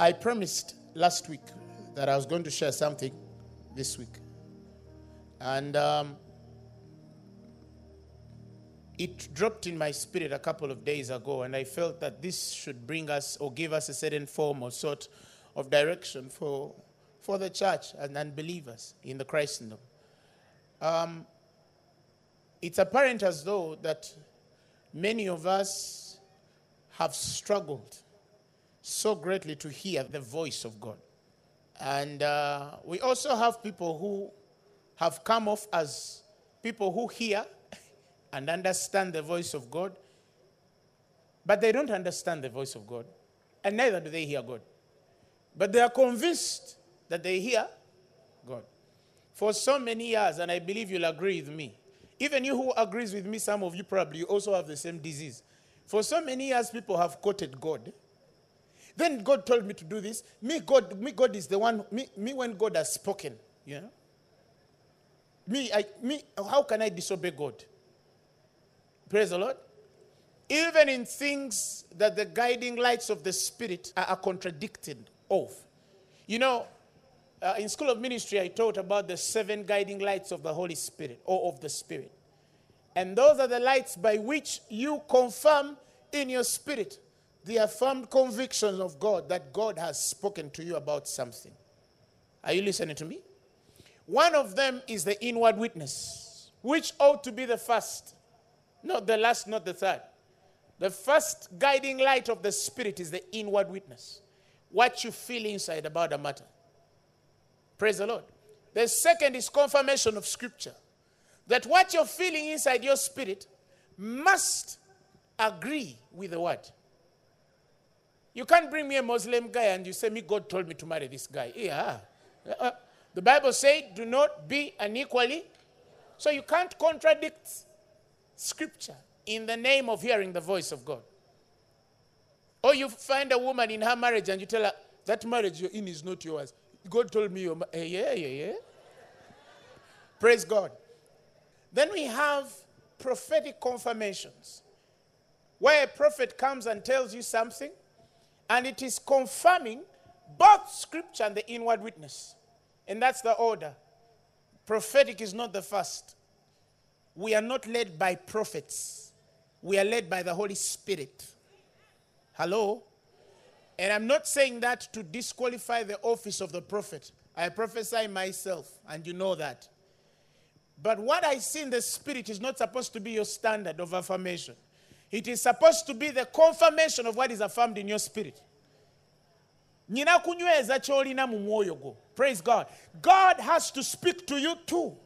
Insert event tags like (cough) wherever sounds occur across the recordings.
I promised last week that I was going to share something this week. And um, it dropped in my spirit a couple of days ago, and I felt that this should bring us or give us a certain form or sort of direction for, for the church and unbelievers in the Christendom. Um, it's apparent as though that many of us have struggled so greatly to hear the voice of God. And uh, we also have people who have come off as people who hear (laughs) and understand the voice of God, but they don't understand the voice of God, and neither do they hear God. But they are convinced that they hear God. For so many years, and I believe you'll agree with me, even you who agrees with me, some of you probably also have the same disease. For so many years, people have quoted God. Then God told me to do this. Me, God, me, God is the one. Me, me when God has spoken, you know. Me, I, me, how can I disobey God? Praise the Lord. Even in things that the guiding lights of the Spirit are, are contradicted of. You know, uh, in School of Ministry, I taught about the seven guiding lights of the Holy Spirit or of the Spirit. And those are the lights by which you confirm in your spirit the affirmed conviction of God that God has spoken to you about something. Are you listening to me? One of them is the inward witness, which ought to be the first. Not the last, not the third. The first guiding light of the Spirit is the inward witness. What you feel inside about a matter. Praise the Lord. The second is confirmation of Scripture. That what you're feeling inside your spirit must agree with the word. You can't bring me a Muslim guy and you say, Me, God told me to marry this guy. Yeah. Uh, the Bible says, Do not be unequally. So you can't contradict scripture in the name of hearing the voice of God. Or you find a woman in her marriage and you tell her, That marriage you're in is not yours. God told me you're. Ma-. Eh, yeah, yeah, yeah. Praise God. Then we have prophetic confirmations, where a prophet comes and tells you something, and it is confirming both scripture and the inward witness. And that's the order. Prophetic is not the first. We are not led by prophets, we are led by the Holy Spirit. Hello? And I'm not saying that to disqualify the office of the prophet. I prophesy myself, and you know that. But what I see in the spirit is not supposed to be your standard of affirmation. It is supposed to be the confirmation of what is affirmed in your spirit. Praise God. God has to speak to you too.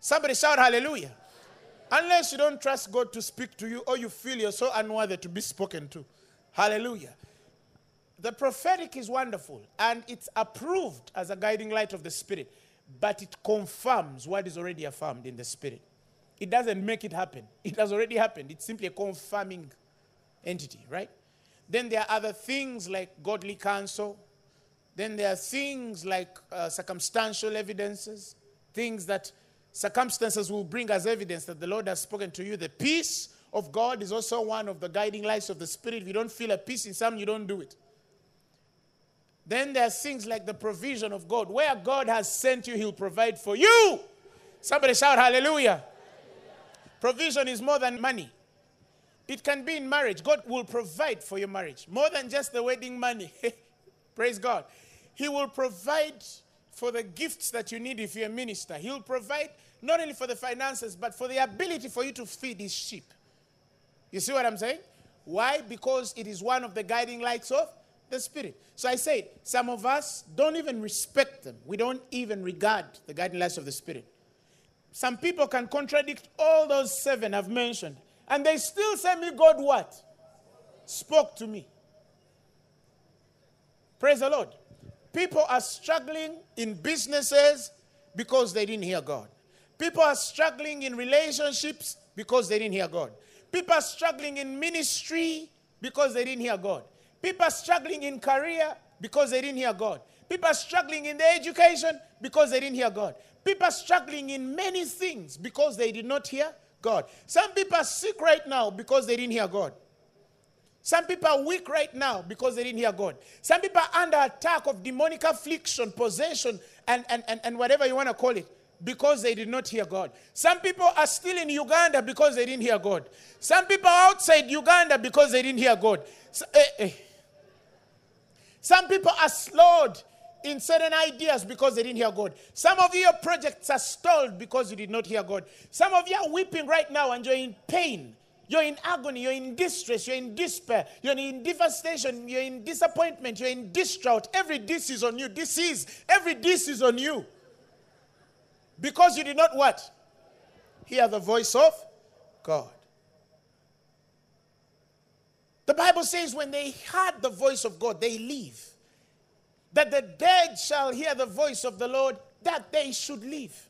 Somebody shout hallelujah. Unless you don't trust God to speak to you or you feel you're so unworthy to be spoken to. Hallelujah. The prophetic is wonderful and it's approved as a guiding light of the Spirit, but it confirms what is already affirmed in the Spirit. It doesn't make it happen, it has already happened. It's simply a confirming entity, right? Then there are other things like godly counsel. Then there are things like uh, circumstantial evidences, things that circumstances will bring as evidence that the Lord has spoken to you. The peace of God is also one of the guiding lights of the Spirit. If you don't feel a peace in some, you don't do it. Then there are things like the provision of God. Where God has sent you, He'll provide for you. Somebody shout hallelujah. Provision is more than money. It can be in marriage. God will provide for your marriage more than just the wedding money. (laughs) Praise God. He will provide for the gifts that you need if you're a minister. He'll provide not only for the finances, but for the ability for you to feed his sheep. You see what I'm saying? Why? Because it is one of the guiding lights of the Spirit. So I said, some of us don't even respect them. We don't even regard the guiding lights of the Spirit. Some people can contradict all those seven I've mentioned, and they still say me, God what? Spoke to me. Praise the Lord. People are struggling in businesses because they didn't hear God. People are struggling in relationships because they didn't hear God. People are struggling in ministry because they didn't hear God. People are struggling in career because they didn't hear God. People are struggling in their education because they didn't hear God. People are struggling in many things because they did not hear God. Some people are sick right now because they didn't hear God. Some people are weak right now because they didn't hear God. Some people are under attack of demonic affliction, possession, and, and, and, and whatever you want to call it because they did not hear God. Some people are still in Uganda because they didn't hear God. Some people are outside Uganda because they didn't hear God. So, eh, eh. Some people are slowed in certain ideas because they didn't hear God. Some of your projects are stalled because you did not hear God. Some of you are weeping right now and you're in pain. You're in agony, you're in distress, you're in despair, you're in devastation, you're in disappointment, you're in distraught. Every this is on you. Disease, every this is on you. Because you did not what? Hear the voice of God. The Bible says when they heard the voice of God, they leave. That the dead shall hear the voice of the Lord, that they should live.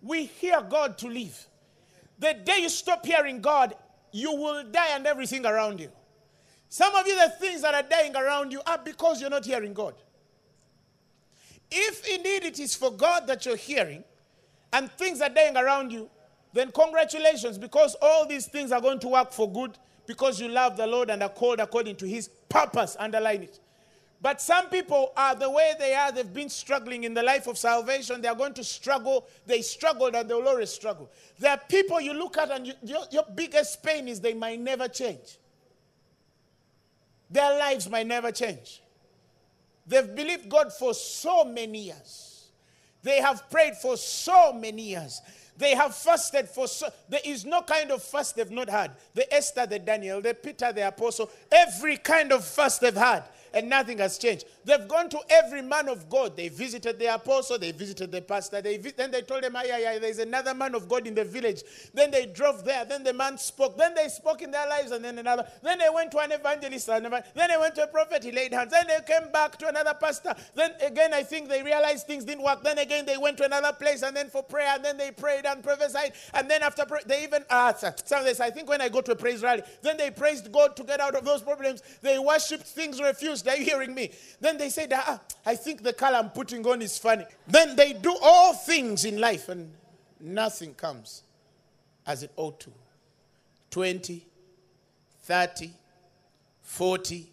We hear God to live. The day you stop hearing God, you will die and everything around you. Some of you, the things that are dying around you are because you're not hearing God. If indeed it is for God that you're hearing and things are dying around you, then congratulations because all these things are going to work for good because you love the Lord and are called according to his purpose. Underline it. But some people are the way they are, they've been struggling in the life of salvation. They are going to struggle. They struggled and they will always struggle. There are people you look at and you, your, your biggest pain is they might never change. Their lives might never change. They've believed God for so many years. They have prayed for so many years. They have fasted for so there is no kind of fast they've not had. The Esther, the Daniel, the Peter, the apostle, every kind of fast they've had and nothing has changed. They've gone to every man of God. They visited the apostle, they visited the pastor. They vi- then they told him, ah, yeah, yeah, there's another man of God in the village. Then they drove there. Then the man spoke. Then they spoke in their lives, and then another. Then they went to an evangelist. Then they went to a prophet. He laid hands. Then they came back to another pastor. Then again, I think they realized things didn't work. Then again, they went to another place, and then for prayer, and then they prayed and prophesied. And then after they even asked. Uh, some of this, I think when I go to a praise rally, then they praised God to get out of those problems. They worshipped things refused. Are you hearing me? Then they said, ah, I think the color I'm putting on is funny. Then they do all things in life and nothing comes as it ought to. 20, 30, 40,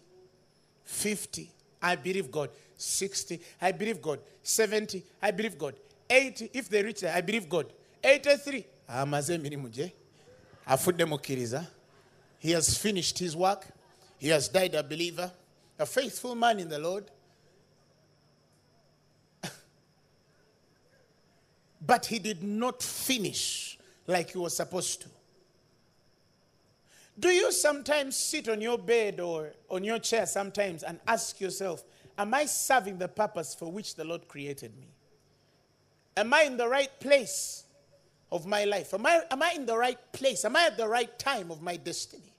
50. I believe God. 60. I believe God. 70. I believe God. 80. If they reach there, I believe God. 83. Amaze emirimu gye. Afudde mukkiriza. He has finished his work. He has died a believer, a faithful man in the Lord. (laughs) but he did not finish like he was supposed to. Do you sometimes sit on your bed or on your chair sometimes and ask yourself, Am I serving the purpose for which the Lord created me? Am I in the right place of my life? Am I, am I in the right place? Am I at the right time of my destiny?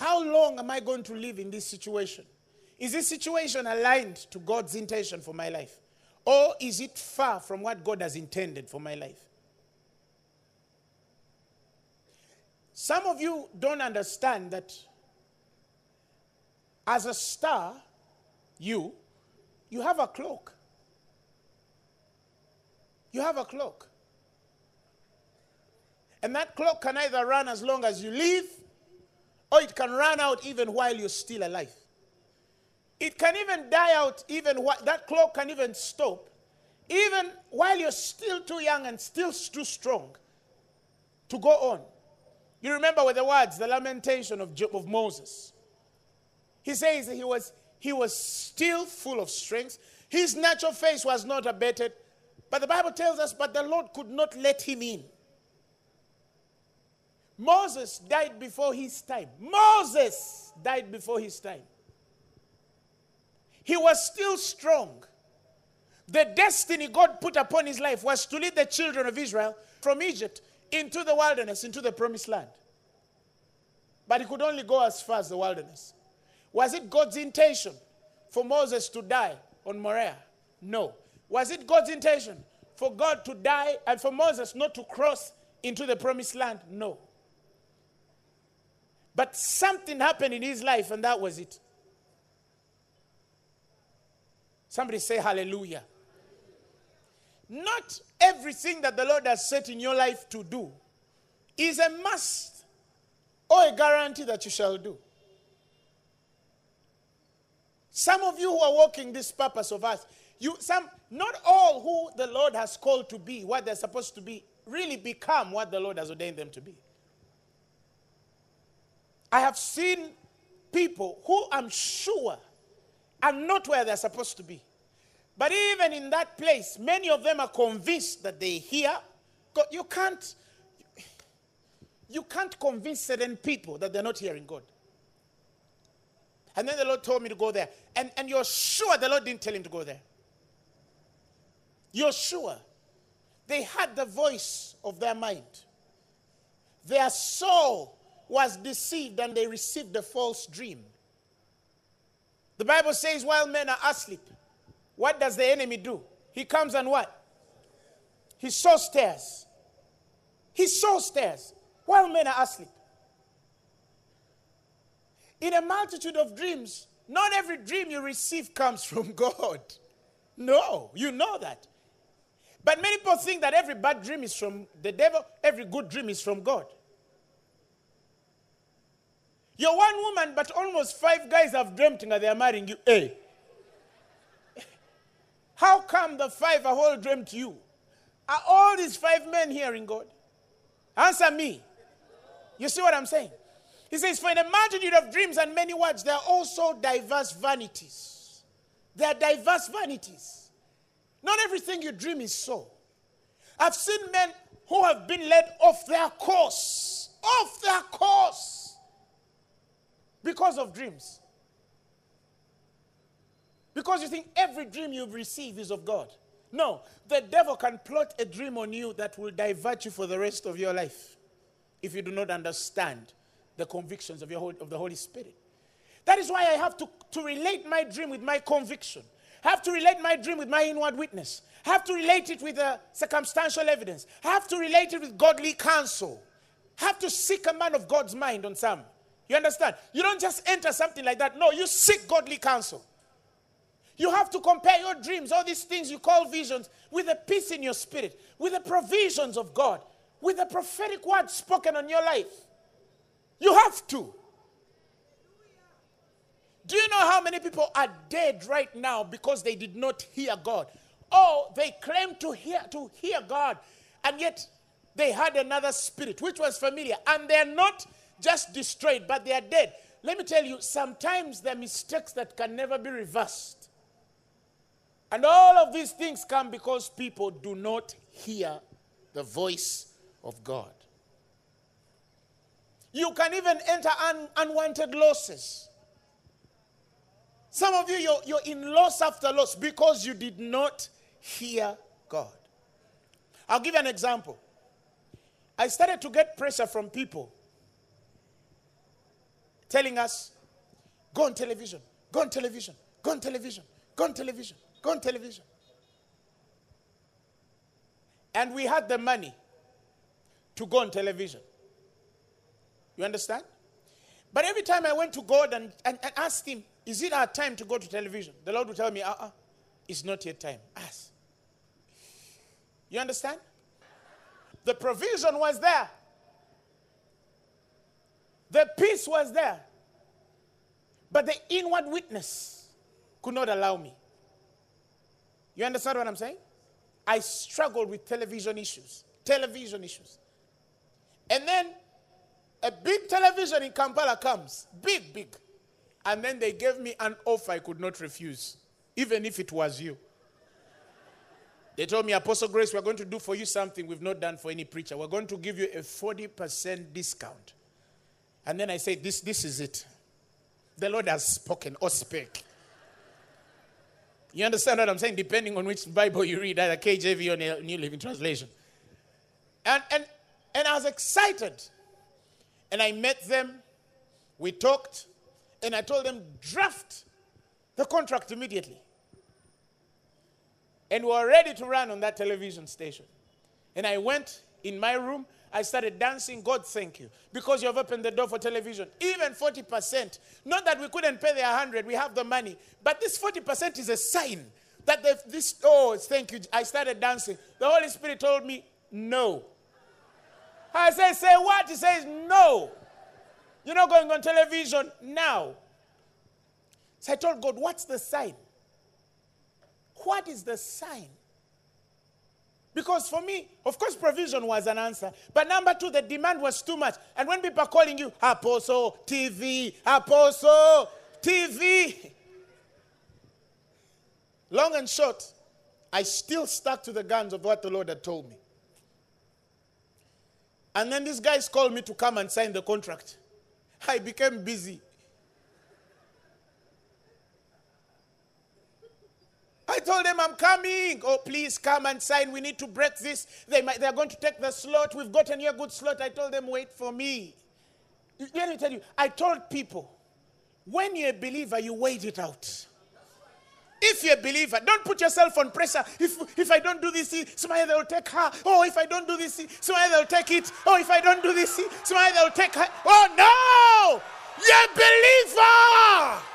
How long am I going to live in this situation? Is this situation aligned to God's intention for my life? Or is it far from what God has intended for my life? Some of you don't understand that as a star, you, you have a clock. You have a clock. And that clock can either run as long as you live, or it can run out even while you're still alive. It can even die out, even while that clock can even stop, even while you're still too young and still too strong to go on. You remember with the words, the lamentation of, of Moses. He says that he was, he was still full of strength. His natural face was not abated. But the Bible tells us, but the Lord could not let him in. Moses died before his time. Moses died before his time. He was still strong. The destiny God put upon his life was to lead the children of Israel from Egypt into the wilderness, into the promised land. But he could only go as far as the wilderness. Was it God's intention for Moses to die on Moriah? No. Was it God's intention for God to die and for Moses not to cross into the promised land? No. But something happened in his life, and that was it. Somebody say hallelujah. Not everything that the Lord has set in your life to do is a must or a guarantee that you shall do. Some of you who are walking this purpose of us, you some not all who the Lord has called to be what they're supposed to be really become what the Lord has ordained them to be. I have seen people who I'm sure are not where they're supposed to be. But even in that place, many of them are convinced that they hear. God, you can't you can't convince certain people that they're not hearing God. And then the Lord told me to go there. And, and you're sure the Lord didn't tell him to go there. You're sure. They had the voice of their mind. Their soul was deceived and they received a false dream. The Bible says, while men are asleep, what does the enemy do? He comes and what? He so stares. He so stares while men are asleep. In a multitude of dreams, not every dream you receive comes from (laughs) God. No, you know that. But many people think that every bad dream is from the devil, every good dream is from God. You're one woman, but almost five guys have dreamt that they are marrying you. Hey. How come the five are all dreamt you? Are all these five men hearing God? Answer me. You see what I'm saying? He says, For in a multitude of dreams and many words, there are also diverse vanities. There are diverse vanities. Not everything you dream is so. I've seen men who have been led off their course, off their course, because of dreams. Because you think every dream you receive is of God. No, the devil can plot a dream on you that will divert you for the rest of your life if you do not understand the convictions of, your, of the Holy Spirit. That is why I have to, to relate my dream with my conviction. I have to relate my dream with my inward witness. I have to relate it with uh, circumstantial evidence. I have to relate it with godly counsel. I have to seek a man of God's mind on some. You understand? You don't just enter something like that. No, you seek godly counsel. You have to compare your dreams, all these things you call visions, with the peace in your spirit, with the provisions of God, with the prophetic word spoken on your life. You have to. Do you know how many people are dead right now because they did not hear God? Oh, they claim to hear to hear God, and yet they had another spirit which was familiar, and they're not just destroyed, but they are dead. Let me tell you, sometimes there are mistakes that can never be reversed. And all of these things come because people do not hear the voice of God. You can even enter un- unwanted losses. Some of you, you're, you're in loss after loss because you did not hear God. I'll give you an example. I started to get pressure from people telling us, go on television, go on television, go on television, go on television, go on television. And we had the money to go on television. You understand? But every time I went to God and, and, and asked Him, Is it our time to go to television? The Lord would tell me, Uh uh-uh, uh, it's not yet time. Ask. You understand? The provision was there, the peace was there. But the inward witness could not allow me. You understand what I'm saying? I struggled with television issues. Television issues. And then a big television in Kampala comes, big, big. And then they gave me an offer I could not refuse, even if it was you. They told me, Apostle Grace, we're going to do for you something we've not done for any preacher. We're going to give you a 40% discount. And then I said, This, this is it. The Lord has spoken or spake. You understand what I'm saying? Depending on which Bible you read, either KJV or New Living Translation. And, and, and I was excited. And I met them, we talked, and I told them, draft the contract immediately. And we were ready to run on that television station. And I went in my room, I started dancing. God, thank you. Because you have opened the door for television. Even 40%. Not that we couldn't pay the 100, we have the money. But this 40% is a sign that this, oh, thank you. I started dancing. The Holy Spirit told me, no. I said, say what? He says, no. You're not going on television now. So I told God, what's the sign? What is the sign? Because for me, of course, provision was an answer. But number two, the demand was too much. And when people are calling you, Apostle, TV, Apostle, TV. Long and short, I still stuck to the guns of what the Lord had told me. And then these guys called me to come and sign the contract. I became busy. I told them I'm coming. Oh, please come and sign. We need to break this. They might, they're going to take the slot. We've got a good slot. I told them, wait for me. Let me tell you, I told people, when you're a believer, you wait it out. If you're a believer, don't put yourself on pressure. If, if I don't do this, somebody they'll take her. Oh, if I don't do this, somebody they'll take it. Oh, if I don't do this, somebody they'll take her. Oh, no! You're a believer!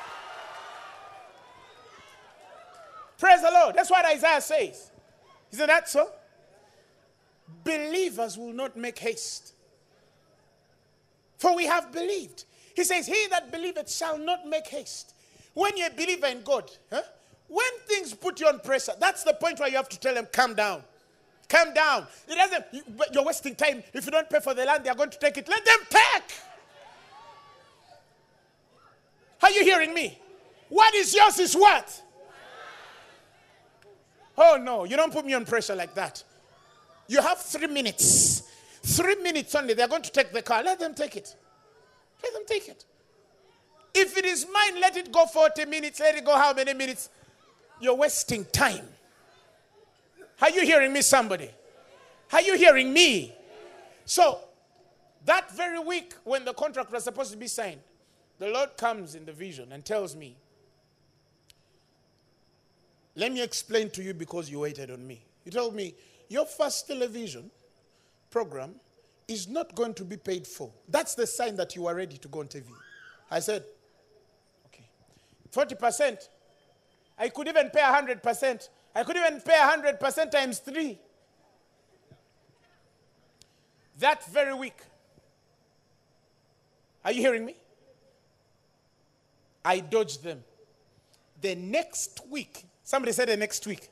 Praise the Lord. That's what Isaiah says. Isn't that so? Believers will not make haste. For we have believed. He says, He that believeth shall not make haste. When you're a believer in God, huh? when things put you on pressure, that's the point where you have to tell them, calm down. Calm down. It doesn't, you're wasting time. If you don't pay for the land, they're going to take it. Let them take. Are you hearing me? What is yours is what? Oh no, you don't put me on pressure like that. You have three minutes. Three minutes only. They're going to take the car. Let them take it. Let them take it. If it is mine, let it go 40 minutes. Let it go how many minutes? You're wasting time. Are you hearing me, somebody? Are you hearing me? So, that very week when the contract was supposed to be signed, the Lord comes in the vision and tells me, Let me explain to you because you waited on me. He told me, Your first television program is not going to be paid for. That's the sign that you are ready to go on TV. I said, Okay. 40%. I could even pay 100%. I could even pay 100% times three. That very week. Are you hearing me? I dodged them. The next week, somebody said the next week.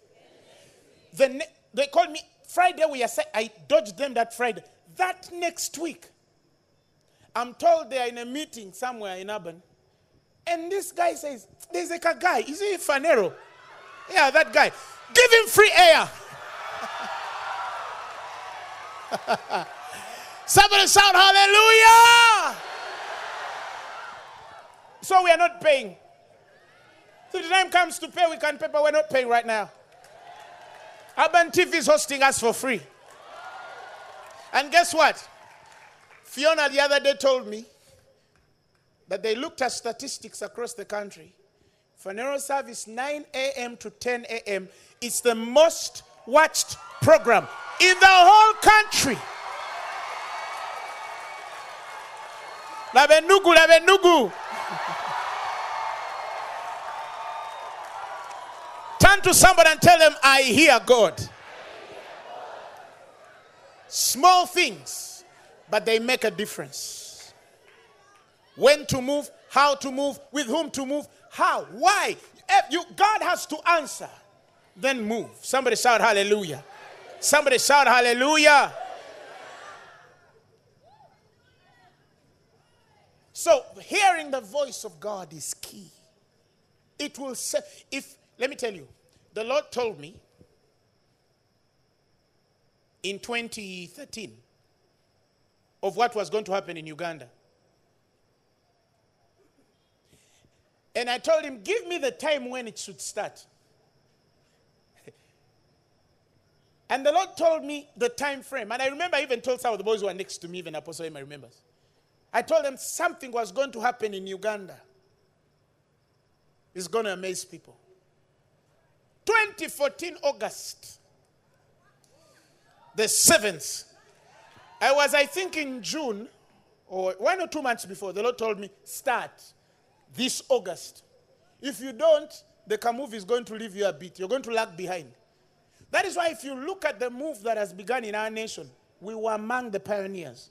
The ne- they called me Friday. We are I dodged them that Friday. That next week, I'm told they are in a meeting somewhere in Urban. And this guy says, There's a guy. Is he Phaneroo? Yeah, that guy. Give him free air. (laughs) Somebody shout hallelujah. So we are not paying. The time comes to pay, we can pay, but we're not paying right now. Urban TV is hosting us for free. And guess what? Fiona the other day told me that they looked at statistics across the country. Phaneroo service 9 a.m. to 10 a.m. is the most watched program in the whole country. Labenugu, Labenugu. Turn to somebody and tell them, I hear God. Small things, but they make a difference. When to move, how to move, with whom to move, how, why. If you, God has to answer. Then move. Somebody shout hallelujah. Somebody shout hallelujah. So, hearing the voice of God is key. It will say, if, let me tell you, the Lord told me in 2013 of what was going to happen in Uganda. And I told him, give me the time when it should start. (laughs) and the Lord told me the time frame. And I remember I even told some of the boys who were next to me, even Apostle Emma remembers. I told them something was going to happen in Uganda. It's going to amaze people. 2014 August, the 7th. I was, I think, in June or one or two months before, the Lord told me, start this August. If you don't, the move is going to leave you a bit. You're going to lag behind. That is why, if you look at the move that has begun in our nation, we were among the pioneers.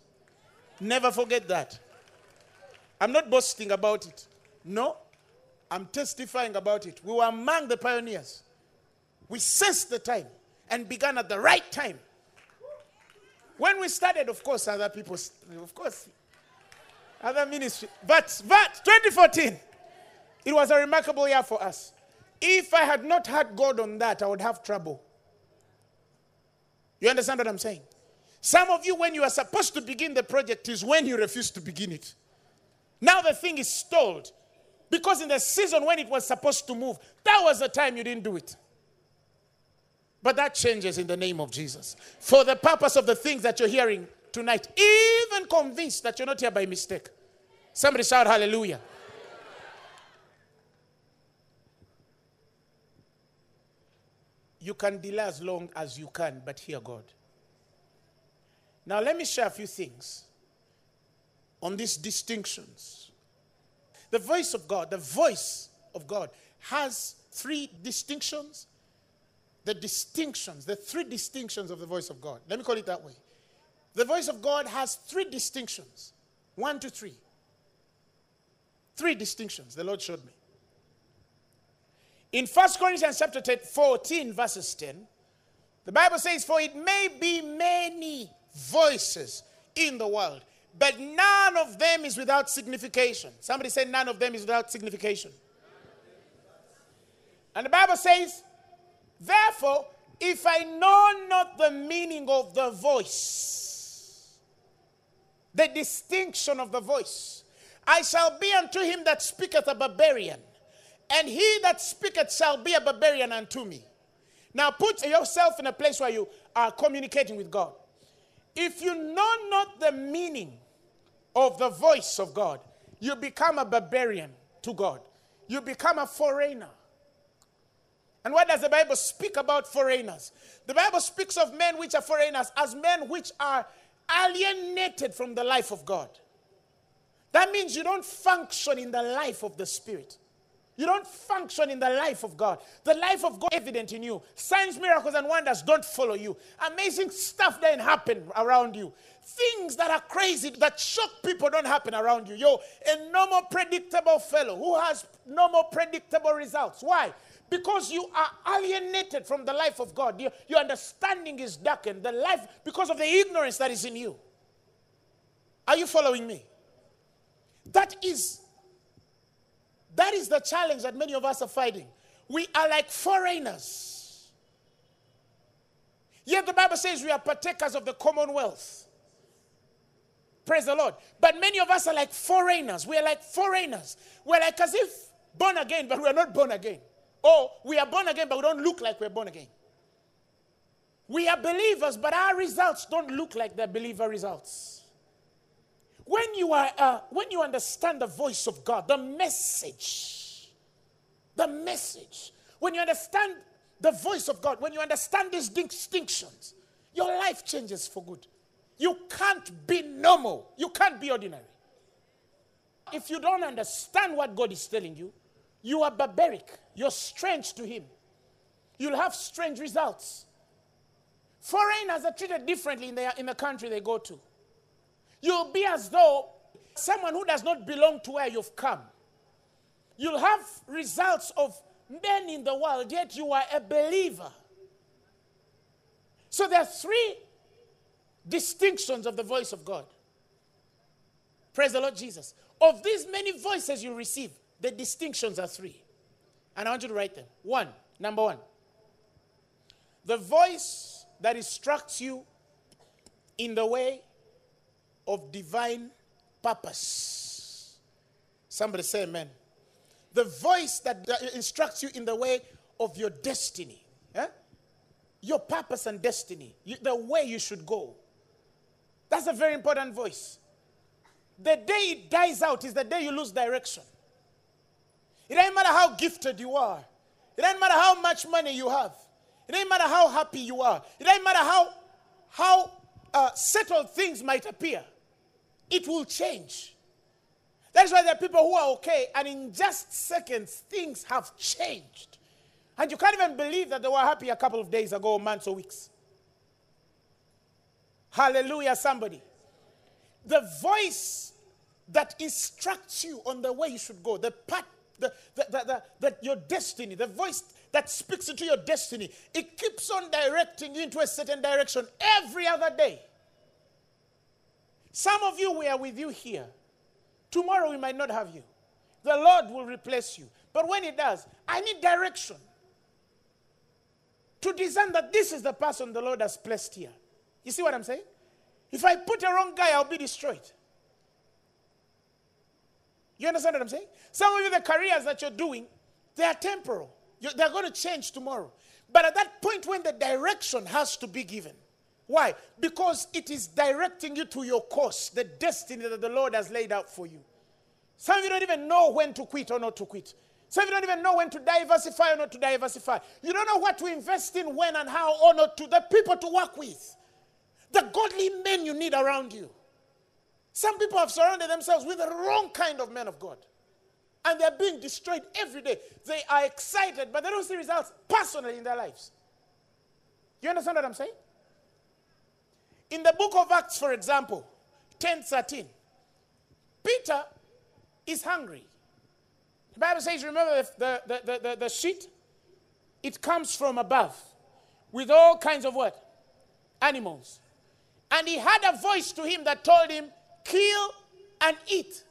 Never forget that. I'm not boasting about it. No, I'm testifying about it. We were among the pioneers. We sensed the time and began at the right time. When we started, of course, other people, of course, other ministry. But, but 2014, it was a remarkable year for us. If I had not had God on that, I would have trouble. You understand what I'm saying? Some of you, when you are supposed to begin the project, is when you refuse to begin it. Now the thing is stalled. Because in the season when it was supposed to move, that was the time you didn't do it. But that changes in the name of Jesus. For the purpose of the things that you're hearing tonight, even convinced that you're not here by mistake. Somebody shout hallelujah. You can delay as long as you can, but hear God. Now, let me share a few things on these distinctions. The voice of God, the voice of God has three distinctions. The distinctions, the three distinctions of the voice of God. Let me call it that way. The voice of God has three distinctions one to three. Three distinctions the Lord showed me. In 1 Corinthians chapter 14, verses 10, the Bible says, For it may be many voices in the world, but none of them is without signification. Somebody said, None of them is without signification. And the Bible says, Therefore, if I know not the meaning of the voice, the distinction of the voice, I shall be unto him that speaketh a barbarian, and he that speaketh shall be a barbarian unto me. Now put yourself in a place where you are communicating with God. If you know not the meaning of the voice of God, you become a barbarian to God. You become a foreigner. And what does the Bible speak about foreigners? The Bible speaks of men which are foreigners as men which are alienated from the life of God. That means you don't function in the life of the Spirit. You don't function in the life of God. The life of God evident in you. Signs, miracles, and wonders don't follow you. Amazing stuff doesn't happen around you. Things that are crazy, that shock people don't happen around you. You're a normal, predictable fellow who has normal, predictable results. Why? Because you are alienated from the life of God. Your, your understanding is darkened. The life, because of the ignorance that is in you. Are you following me? That is that is the challenge that many of us are fighting. We are like foreigners. Yet the Bible says we are partakers of the commonwealth. Praise the Lord. But many of us are like foreigners. We are like foreigners. We're like as if born again, but we are not born again. Or we are born again, but we don't look like we're born again. We are believers, but our results don't look like the believer results. When you are, uh, when you understand the voice of God, the message, the message, when you understand the voice of God, when you understand these distinctions, your life changes for good. You can't be normal. You can't be ordinary. If you don't understand what God is telling you, you are barbaric. You're strange to Him. You'll have strange results. Foreigners are treated differently in the, in the country they go to. You'll be as though someone who does not belong to where you've come. You'll have results of men in the world, yet you are a believer. So there are three distinctions of the voice of God. Praise the Lord Jesus. Of these many voices you receive, the distinctions are three. And I want you to write them. One, number one, the voice that instructs you in the way of divine purpose. Somebody say amen. The voice that instructs you in the way of your destiny. Eh? Your purpose and destiny. You, the way you should go. That's a very important voice. The day it dies out is the day you lose direction. It doesn't matter how gifted you are. It doesn't matter how much money you have. It doesn't matter how happy you are. It doesn't matter how, how uh, settled things might appear it will change. That's why there are people who are okay, and in just seconds, things have changed. And you can't even believe that they were happy a couple of days ago, months or weeks. Hallelujah, somebody. The voice that instructs you on the way you should go, the path, the, the, the, the, your destiny, the voice that speaks into your destiny, it keeps on directing you into a certain direction every other day. Some of you, we are with you here. Tomorrow, we might not have you. The Lord will replace you. But when He does, I need direction to discern that this is the person the Lord has placed here. You see what I'm saying? If I put a wrong guy, I'll be destroyed. You understand what I'm saying? Some of you, the careers that you're doing, they are temporal. You, they're going to change tomorrow. But at that point when the direction has to be given, why? Because it is directing you to your course, the destiny that the Lord has laid out for you. Some of you don't even know when to quit or not to quit. Some of you don't even know when to diversify or not to diversify. You don't know what to invest in, when and how or not to. The people to work with. The godly men you need around you. Some people have surrounded themselves with the wrong kind of men of God. And they're being destroyed every day. They are excited, but they don't see results personally in their lives. You understand what I'm saying? In the book of Acts, for example, 10 13, Peter is hungry. The Bible says, remember the, the, the, the, the sheet? It comes from above with all kinds of what? Animals. And he had a voice to him that told him, kill and eat.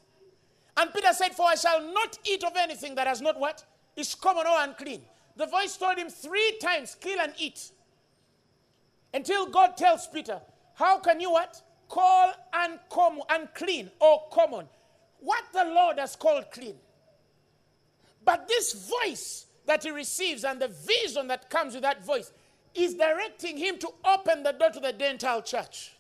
And Peter said, For I shall not eat of anything that has not what? Is common or unclean. The voice told him three times, kill and eat. Until God tells Peter, How can you what? Call uncommon, unclean or common. What the Lord has called clean. But this voice that he receives and the vision that comes with that voice is directing him to open the door to the Gentile church.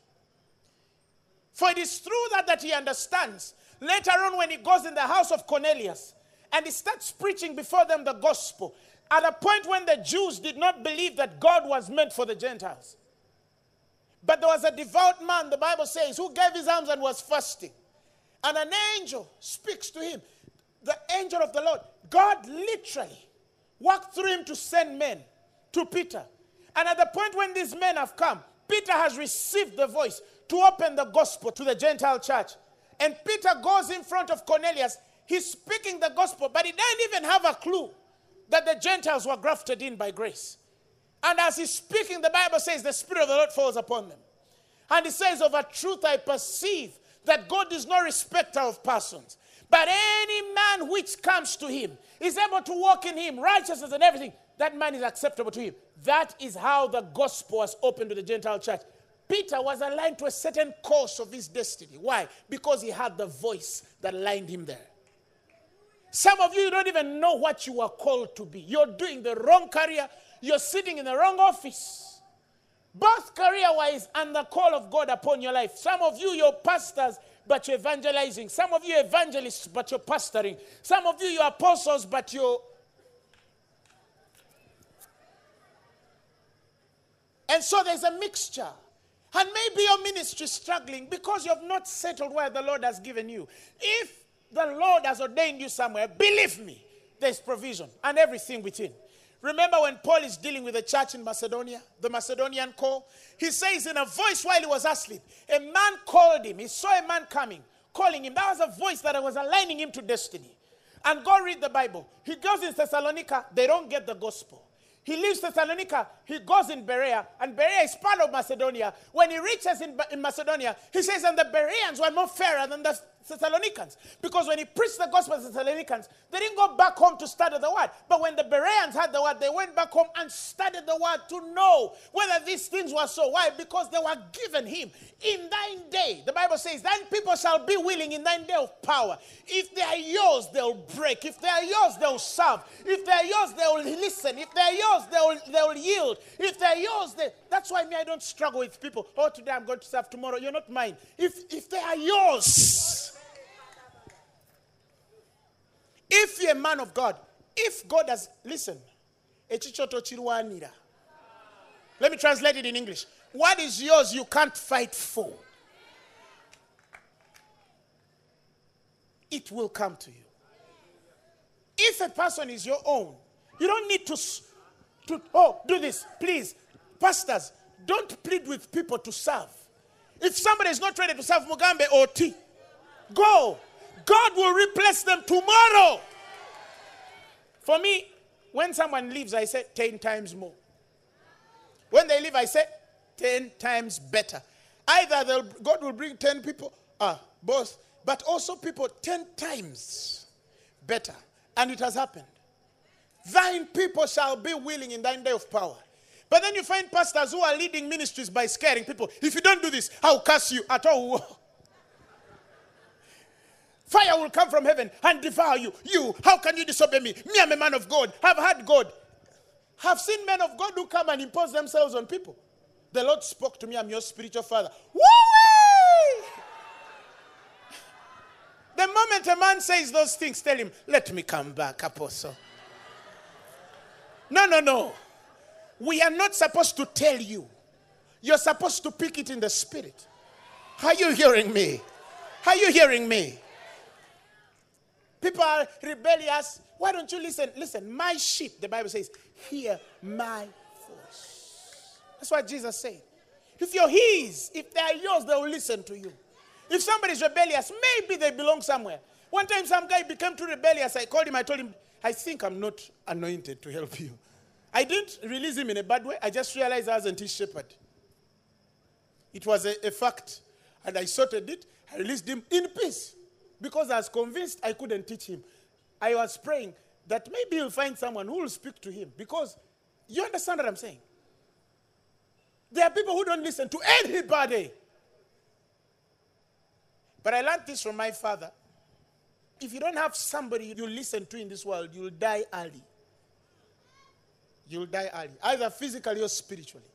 For it is through that that he understands. Later on, when he goes in the house of Cornelius and he starts preaching before them the gospel, at a point when the Jews did not believe that God was meant for the Gentiles. But there was a devout man, the Bible says, who gave his alms and was fasting. And an angel speaks to him. The angel of the Lord. God literally walked through him to send men to Peter. And at the point when these men have come, Peter has received the voice to open the gospel to the Gentile church. And Peter goes in front of Cornelius. He's speaking the gospel, but he doesn't even have a clue that the Gentiles were grafted in by grace. And as he's speaking, the Bible says the Spirit of the Lord falls upon them. And he says, Of a truth I perceive that God is no respecter of persons. But any man which comes to him is able to walk in him, righteousness and everything. That man is acceptable to him. That is how the gospel was opened to the Gentile church. Peter was aligned to a certain course of his destiny. Why? Because he had the voice that lined him there. Some of you don't even know what you are called to be. You're doing the wrong career, you're sitting in the wrong office. Both career wise and the call of God upon your life. Some of you, you're pastors, but you're evangelizing. Some of you, evangelists, but you're pastoring. Some of you, you're apostles, but you're. And so there's a mixture. And maybe your ministry is struggling because you have not settled where the Lord has given you. If the Lord has ordained you somewhere, believe me, there's provision and everything within. Remember when Paul is dealing with the church in Macedonia, the Macedonian call? He says in a voice while he was asleep, a man called him. He saw a man coming, calling him. That was a voice that was aligning him to destiny. And go read the Bible. He goes in Thessalonica, they don't get the gospel. He leaves Thessalonica, he goes in Berea, and Berea is part of Macedonia. When he reaches in, in Macedonia, he says, and the Bereans were more fairer than the Thessalonians. Because when he preached the gospel to the Thessalonians, they didn't go back home to study the word. But when the Bereans had the word, they went back home and studied the word to know whether these things were so. Why? Because they were given him. In thine day, the Bible says, thine people shall be willing in thine day of power. If they are yours, they'll break. If they are yours, they'll serve. If they are yours, they'll listen. If they are yours, they'll, they'll yield. If they are yours, they, that's why me, I don't struggle with people. Oh, today I'm going to serve tomorrow. You're not mine. If, if they are yours, if you're a man of God, if God has, listen, let me translate it in English. What is yours you can't fight for? It will come to you. If a person is your own, you don't need to, to oh, do this. Please, pastors, don't plead with people to serve. If somebody is not ready to serve Mugambe or T, go God will replace them tomorrow. For me, when someone leaves, I say 10 times more. When they leave, I say 10 times better. Either God will bring 10 people, ah, both, but also people 10 times better. And it has happened. Thine people shall be willing in thine day of power. But then you find pastors who are leading ministries by scaring people. If you don't do this, I'll curse you at all. (laughs) Fire will come from heaven and devour you. You, how can you disobey me? Me, I'm a man of God. Have had God. Have seen men of God who come and impose themselves on people. The Lord spoke to me, I'm your spiritual father. Woo-wee! The moment a man says those things, tell him, Let me come back, Apostle. No, no, no. We are not supposed to tell you. You're supposed to pick it in the spirit. Are you hearing me? Are you hearing me? People are rebellious. Why don't you listen? Listen, my sheep, the Bible says, hear my voice. That's what Jesus said. If you're his, if they are yours, they will listen to you. If somebody's rebellious, maybe they belong somewhere. One time, some guy became too rebellious. I called him, I told him, I think I'm not anointed to help you. I didn't release him in a bad way. I just realized I wasn't his shepherd. It was a, a fact. And I sorted it. I released him in peace because I was convinced I couldn't teach him. I was praying that maybe he'll find someone who will speak to him because you understand what I'm saying? There are people who don't listen to anybody. But I learned this from my father. If you don't have somebody you listen to in this world, you'll die early. You'll die early, either physically or spiritually.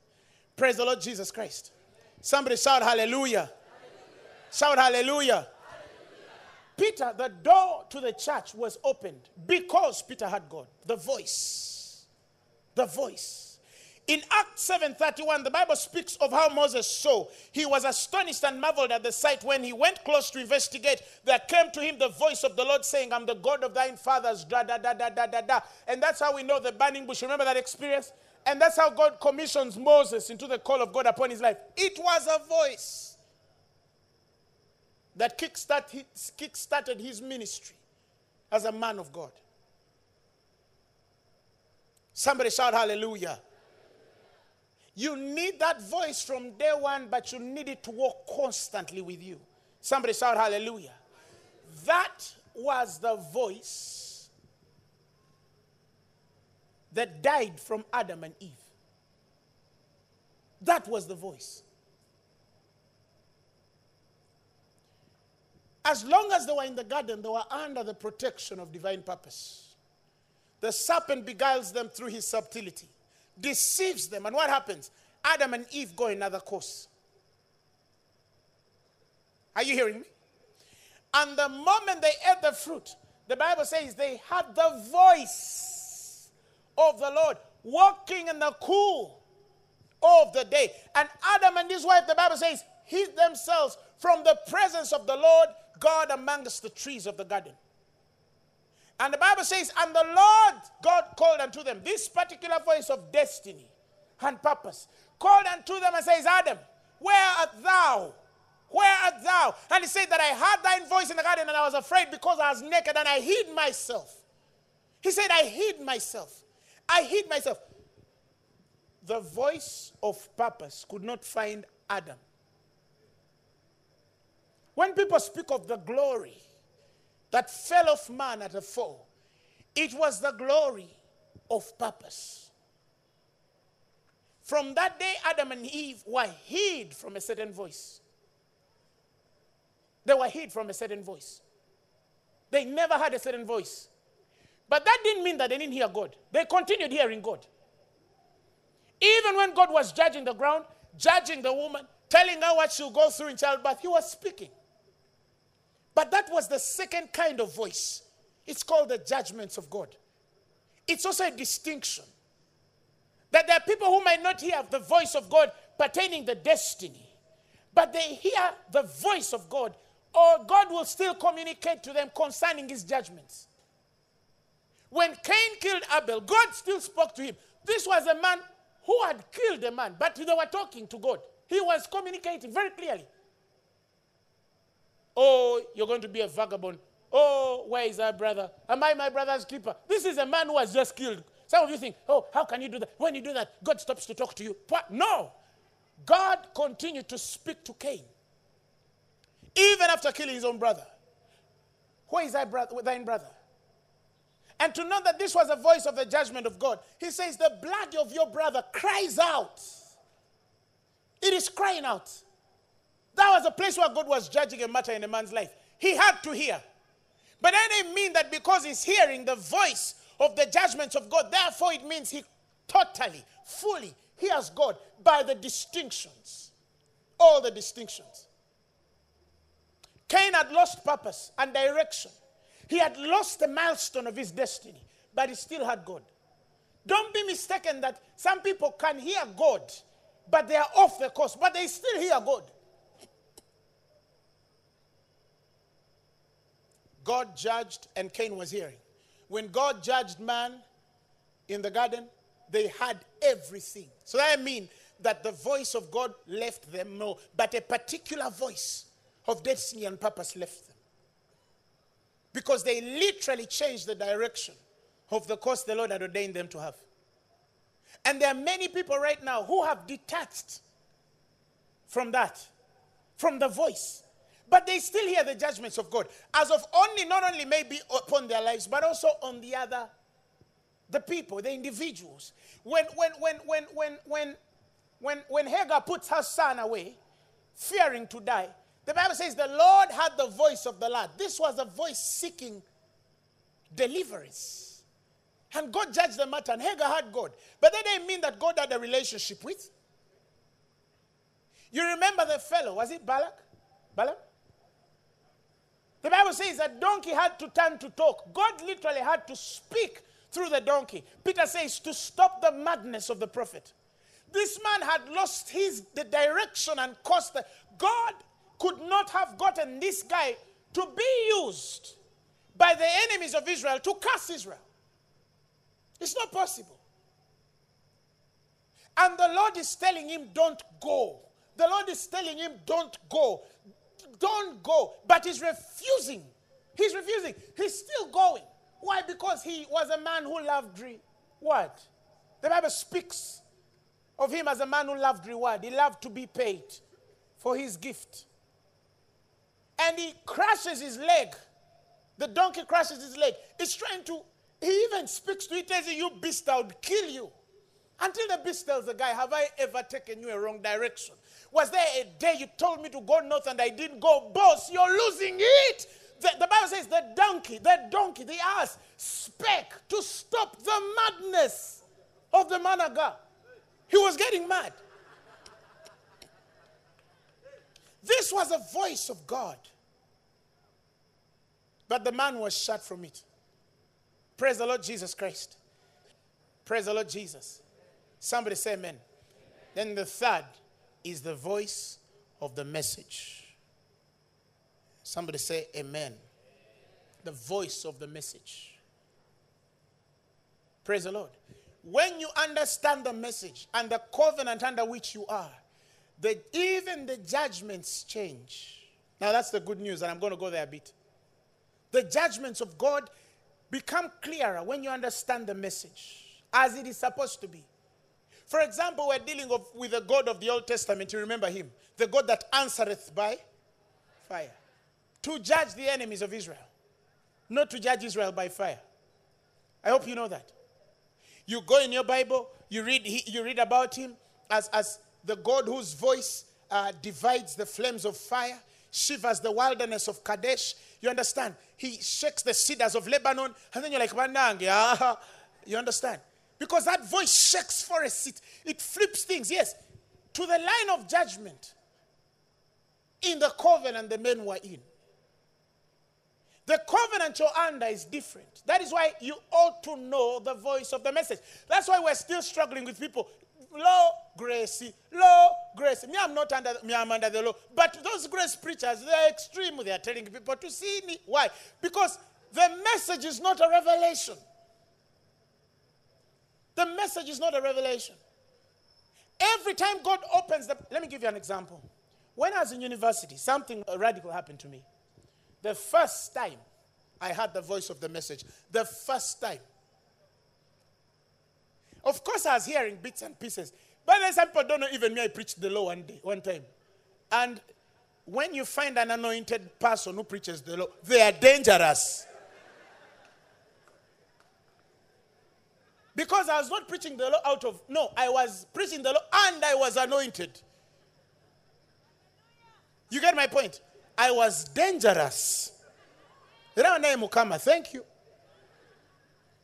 Praise the Lord Jesus Christ. Somebody shout hallelujah. hallelujah. Shout hallelujah. Peter, the door to the church was opened because Peter had God. The voice. The voice. In Acts 7:31, the Bible speaks of how Moses saw. He was astonished and marveled at the sight when he went close to investigate. There came to him the voice of the Lord saying, I'm the God of thine fathers. Da da da da da da da. And that's how we know the burning bush. Remember that experience? And that's how God commissions Moses into the call of God upon his life. It was a voice that kick-started his ministry as a man of God. Somebody shout hallelujah. You need that voice from day one, but you need it to walk constantly with you. Somebody shout hallelujah. That was the voice that died from Adam and Eve. That was the voice. As long as they were in the garden, they were under the protection of divine purpose. The serpent beguiles them through his subtlety, deceives them, and what happens? Adam and Eve go another course. Are you hearing me? And the moment they ate the fruit, the Bible says they had the voice of the Lord walking in the cool of the day. And Adam and his wife, the Bible says, hid themselves from the presence of the Lord God amongst the trees of the garden. And the Bible says, And the Lord God called unto them, this particular voice of destiny and purpose, called unto them and says, Adam, where art thou? Where art thou? And he said that I heard thine voice in the garden and I was afraid because I was naked and I hid myself. He said, I hid myself. I hid myself. The voice of purpose could not find Adam. When people speak of the glory that fell off man at the fall, it was the glory of purpose. From that day, Adam and Eve were hid from a certain voice. They were hid from a certain voice. They never had a certain voice. But that didn't mean that they didn't hear God. They continued hearing God. Even when God was judging the ground, judging the woman, telling her what she'll go through in childbirth, he was speaking. But that was the second kind of voice. It's called the judgments of God. It's also a distinction. That there are people who might not hear the voice of God pertaining the destiny, but they hear the voice of God, or God will still communicate to them concerning his judgments. When Cain killed Abel, God still spoke to him. This was a man who had killed a man, but they were talking to God. He was communicating very clearly. Oh, you're going to be a vagabond. Oh, where is our brother? Am I my brother's keeper? This is a man who was just killed. Some of you think, oh, how can you do that? When you do that, God stops to talk to you. What? No. God continued to speak to Cain. Even after killing his own brother. Where is thy brother, thine brother? And to know that this was a voice of the judgment of God, he says, The blood of your brother cries out. It is crying out. That was a place where God was judging a matter in a man's life. He had to hear. But that didn't mean that because he's hearing the voice of the judgments of God, therefore it means he totally, fully hears God by the distinctions. All the distinctions. Cain had lost purpose and direction. He had lost the milestone of his destiny, but he still had God. Don't be mistaken that some people can hear God, but they are off the course, but they still hear God. God judged and Cain was hearing. When God judged man in the garden, they had everything. So I mean that the voice of God left them, no, but a particular voice of destiny and purpose left them. Because they literally changed the direction of the course the Lord had ordained them to have. And there are many people right now who have detached from that, from the voice. But they still hear the judgments of God. As of only, not only maybe upon their lives, but also on the other, the people, the individuals. When, when, when, when, when, when, when, when Hagar puts her son away, fearing to die, the Bible says the Lord had the voice of the Lord. This was a voice seeking deliverance. And God judged the matter, and Hagar had God. But that didn't mean that God had a relationship with. You remember the fellow, was it Balak? Balak? The Bible says that donkey had to turn to talk. God literally had to speak through the donkey. Peter says to stop the madness of the prophet. This man had lost his the direction and cost. The, God could not have gotten this guy to be used by the enemies of Israel to curse Israel. It's not possible. And the Lord is telling him, Don't go. The Lord is telling him, Don't go. Don't go. But he's refusing. He's refusing. He's still going. Why? Because he was a man who loved re- what? The Bible speaks of him as a man who loved reward. He loved to be paid for his gift. And he crushes his leg. The donkey crushes his leg. He's trying to, he even speaks to it, tells you, You beast, I would kill you. Until the beast tells the guy, Have I ever taken you a wrong direction? Was there a day you told me to go north and I didn't go? Boss, you're losing it. The, the Bible says the donkey, the donkey, the ass spake to stop the madness of the man of God. He was getting mad. This was a voice of God. But the man was shut from it. Praise the Lord Jesus Christ. Praise the Lord Jesus. Somebody say amen. Then the third is the voice of the message. Somebody say amen. The voice of the message. Praise the Lord. When you understand the message and the covenant under which you are, the, even the judgments change. Now, that's the good news, and I'm going to go there a bit. The judgments of God become clearer when you understand the message as it is supposed to be. For example, we're dealing with the God of the Old Testament. You remember him? The God that answereth by fire. To judge the enemies of Israel, not to judge Israel by fire. I hope you know that. You go in your Bible, you read, you read about him as, as the God whose voice uh, divides the flames of fire, shivers the wilderness of Kadesh. You understand? He shakes the cedars of Lebanon, and then you're like, (laughs) ah. You understand? Because that voice shakes forests, it, it flips things. Yes, to the line of judgment in the covenant the men were in. The covenant you're under is different. That is why you ought to know the voice of the message. That's why we're still struggling with people. Law, grace, law, grace. Me, I'm not under, me, I'm under the law. But those grace preachers, they're extreme. They are telling people to see me. Why? Because the message is not a revelation. The message is not a revelation. Every time God opens the. Let me give you an example. When I was in university, something radical happened to me. The first time I heard the voice of the message. The first time. Of course, I was hearing bits and pieces. But then some people don't know even me. I preached the law one day, one time. And when you find an anointed person who preaches the law, they are dangerous. Because I was not preaching the law out of, no, I was preaching the law and I was anointed. You get my point? I was dangerous. Thank you.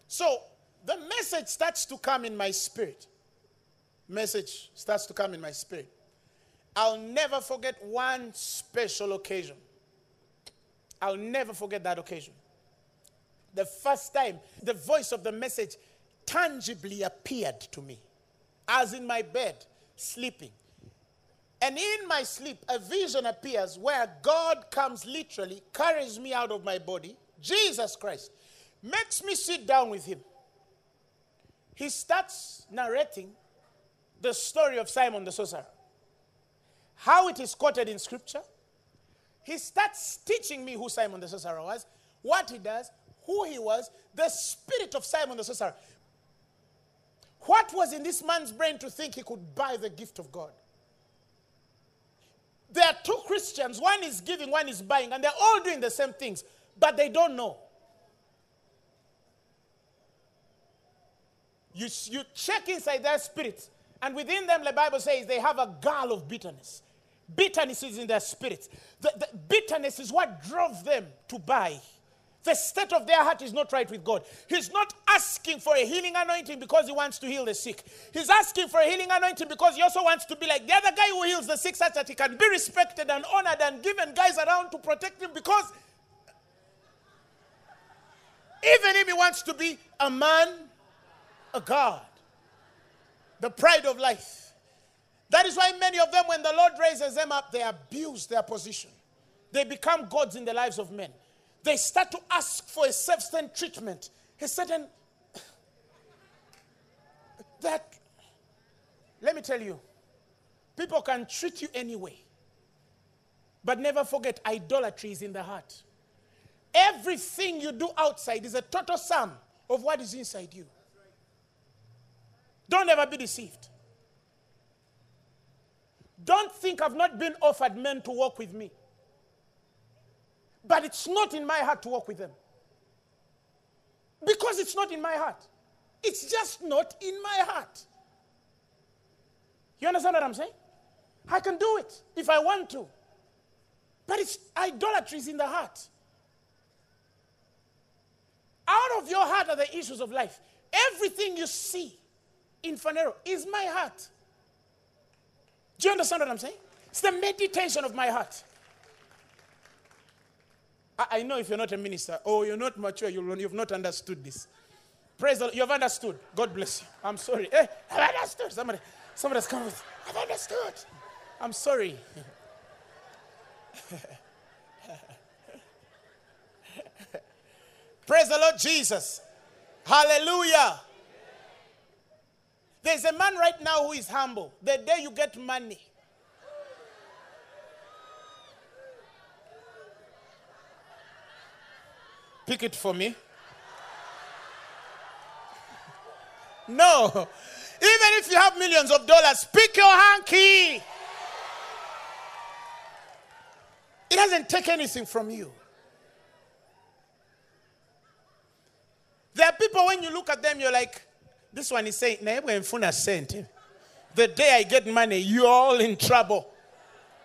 So the message starts to come in my spirit. Message starts to come in my spirit. I'll never forget one special occasion. I'll never forget that occasion. The first time the voice of the message tangibly appeared to me. As in my bed, sleeping. And in my sleep, a vision appears where God comes literally, carries me out of my body, Jesus Christ, makes me sit down with him. He starts narrating the story of Simon the sorcerer, how it is quoted in scripture. He starts teaching me who Simon the sorcerer was, what he does, who he was, the spirit of Simon the sorcerer. What was in this man's brain to think he could buy the gift of God? There are two Christians. One is giving, one is buying, and they're all doing the same things, but they don't know. You, you check inside their spirits, and within them, the Bible says they have a gall of bitterness. Bitterness is in their spirits. The, the bitterness is what drove them to buy. The state of their heart is not right with God. He's not asking for a healing anointing because he wants to heal the sick. He's asking for a healing anointing because he also wants to be like the other guy who heals the sick such that he can be respected and honored and given guys around to protect him because even if he wants to be a man, a God, the pride of life. That is why many of them, when the Lord raises them up, they abuse their position. They become gods in the lives of men they start to ask for a certain treatment, a certain (laughs) that let me tell you, people can treat you anyway. But never forget, idolatry is in the heart. Everything you do outside is a total sum of what is inside you. Don't ever be deceived. Don't think I've not been offered men to work with me. But it's not in my heart to work with them. Because it's not in my heart. It's just not in my heart. You understand what I'm saying? I can do it if I want to. But it's idolatry is in the heart. Out of your heart are the issues of life. Everything you see in Phaneroo is my heart. Do you understand what I'm saying? It's the meditation of my heart. I, know if you're not a minister or you're not mature, you you've not understood this. Praise the Lord. You've understood. God bless you. I'm sorry. Hey, I've understood. Somebody, somebody has come with, I've understood. I'm sorry. (laughs) Praise the Lord Jesus. Hallelujah. There's a man right now who is humble. The day you get money, Pick it for me. No. Even if you have millions of dollars, pick your hanky. It doesn't take anything from you. There are people, when you look at them, you're like, this one is saying, the day I get money, you're all in trouble.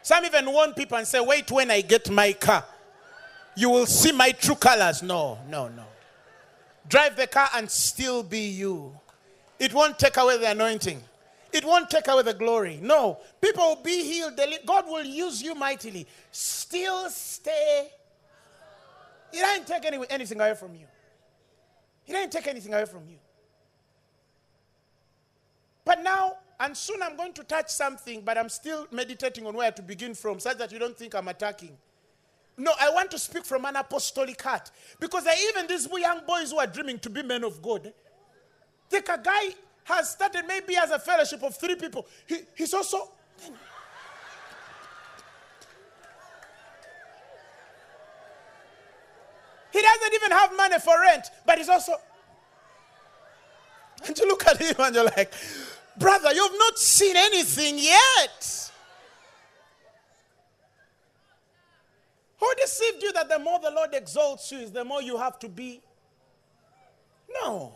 Some even warn people and say, wait when I get my car you will see my true colors. No, no, no. Drive the car and still be you. It won't take away the anointing. It won't take away the glory. No. People will be healed. God will use you mightily. Still stay. He didn't take any, anything away from you. He didn't take anything away from you. But now, and soon I'm going to touch something, but I'm still meditating on where to begin from, such that you don't think I'm attacking. No, I want to speak from an apostolic heart. Because even these young boys who are dreaming to be men of God, think a guy has started maybe as a fellowship of three people. He, he's also. He doesn't even have money for rent, but he's also. And you look at him and you're like, brother, you've not seen anything yet. Who deceived you that the more the Lord exalts you is the more you have to be? No.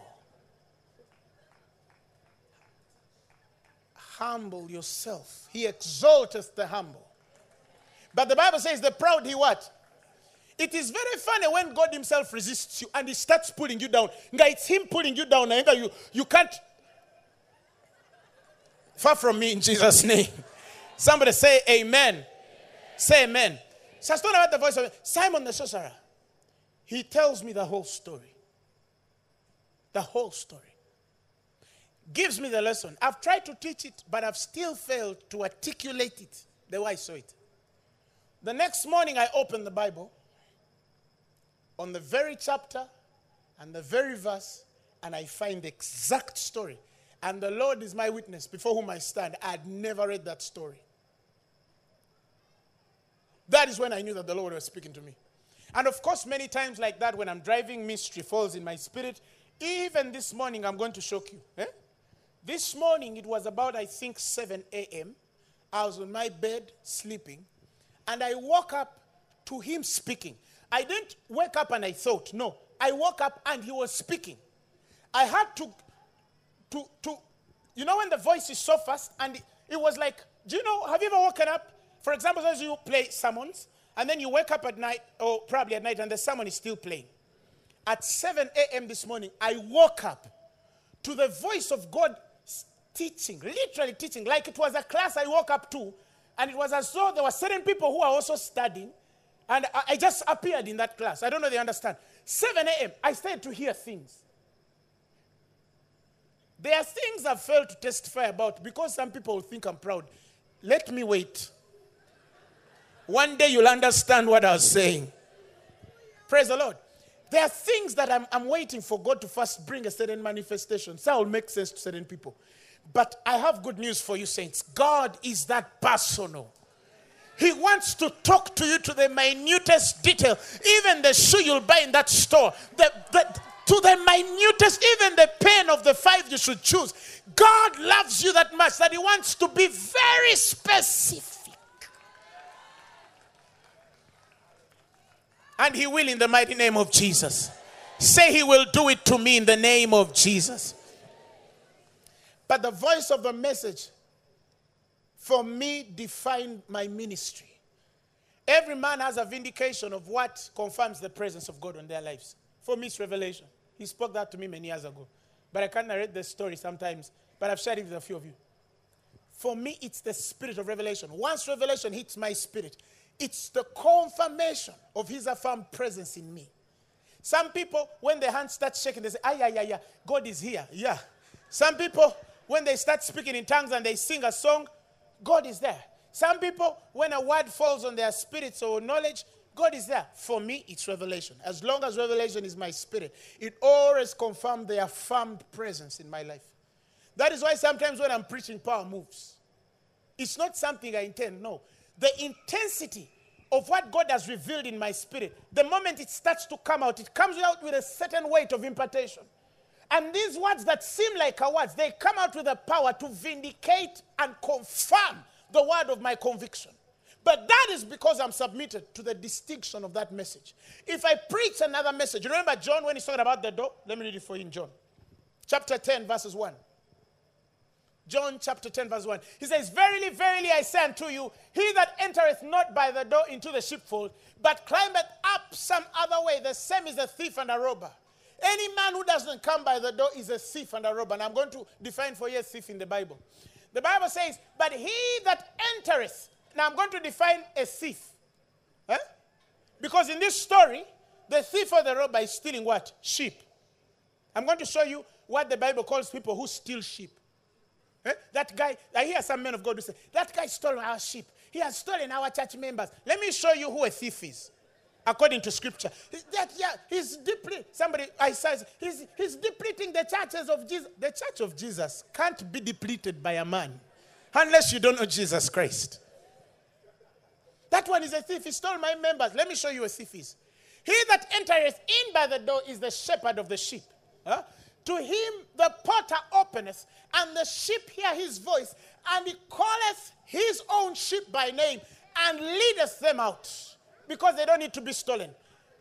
Humble yourself. He exalteth the humble. But the Bible says the proud he what? It is very funny when God Himself resists you and He starts pulling you down. It's Him pulling you down. You, you can't. Far from me in Jesus' name. Somebody say amen. amen. Say amen. So I about the voice of Simon the sorcerer. He tells me the whole story. The whole story. Gives me the lesson. I've tried to teach it, but I've still failed to articulate it the way I saw it. The next morning, I opened the Bible on the very chapter and the very verse, and I find the exact story. And the Lord is my witness before whom I stand. I had never read that story. That is when I knew that the Lord was speaking to me. And of course, many times like that, when I'm driving, mystery falls in my spirit. Even this morning, I'm going to shock you. Eh? This morning, it was about, I think, 7 a.m. I was on my bed sleeping, and I woke up to him speaking. I didn't wake up and I thought, no. I woke up and he was speaking. I had to, to, to, you know, when the voice is so fast and it, it was like, do you know, have you ever woken up? For example, as you play summons, and then you wake up at night, or probably at night, and the summon is still playing. At 7 a.m. this morning, I woke up to the voice of God teaching, literally teaching, like it was a class I woke up to, and it was as though there were certain people who are also studying, and I, I just appeared in that class. I don't know if they understand. 7 a.m., I started to hear things. There are things I've failed to testify about because some people think I'm proud. Let me wait. One day you'll understand what I was saying. Praise the Lord. There are things that I'm, I'm waiting for God to first bring a certain manifestation. So will make sense to certain people. But I have good news for you, saints. God is that personal. He wants to talk to you to the minutest detail. Even the shoe you'll buy in that store, the, the, to the minutest, even the pen of the five you should choose. God loves you that much that He wants to be very specific. And He will in the mighty name of Jesus. Say He will do it to me in the name of Jesus. But the voice of the message for me defined my ministry. Every man has a vindication of what confirms the presence of God on their lives. For me, it's revelation. He spoke that to me many years ago. But I can't narrate the story sometimes, but I've shared it with a few of you. For me, it's the spirit of revelation. Once revelation hits my spirit, it's the confirmation of his affirmed presence in me. Some people, when their hands start shaking, they say, ah, yeah, yeah, yeah, God is here. Yeah. Some people, when they start speaking in tongues and they sing a song, God is there. Some people, when a word falls on their spirits or knowledge, God is there. For me, it's revelation. As long as revelation is my spirit, it always confirms the affirmed presence in my life. That is why sometimes when I'm preaching, power moves. It's not something I intend, no. The intensity of what God has revealed in my spirit, the moment it starts to come out, it comes out with a certain weight of impartation. And these words that seem like a words, they come out with the power to vindicate and confirm the word of my conviction. But that is because I'm submitted to the distinction of that message. If I preach another message, you remember John when he's talking about the door? Let me read it for you in John. Chapter 10, verses 1. John chapter 10, verse 1. He says, Verily, verily, I say unto you, he that entereth not by the door into the sheepfold, but climbeth up some other way, the same is a thief and a robber. Any man who doesn't come by the door is a thief and a robber. And I'm going to define for you a thief in the Bible. The Bible says, But he that entereth. Now I'm going to define a thief. Huh? Because in this story, the thief or the robber is stealing what? Sheep. I'm going to show you what the Bible calls people who steal sheep. Eh? That guy, I hear some men of God who say, That guy stole our sheep. He has stolen our church members. Let me show you who a thief is according to scripture. That, yeah, he's deeply, somebody, I says, he's, he's depleting the churches of Jesus. The church of Jesus can't be depleted by a man unless you don't know Jesus Christ. That one is a thief. He stole my members. Let me show you a thief is. He that entereth in by the door is the shepherd of the sheep. Huh? To him the porter openeth, and the sheep hear his voice, and he calleth his own sheep by name, and leadeth them out, because they don't need to be stolen.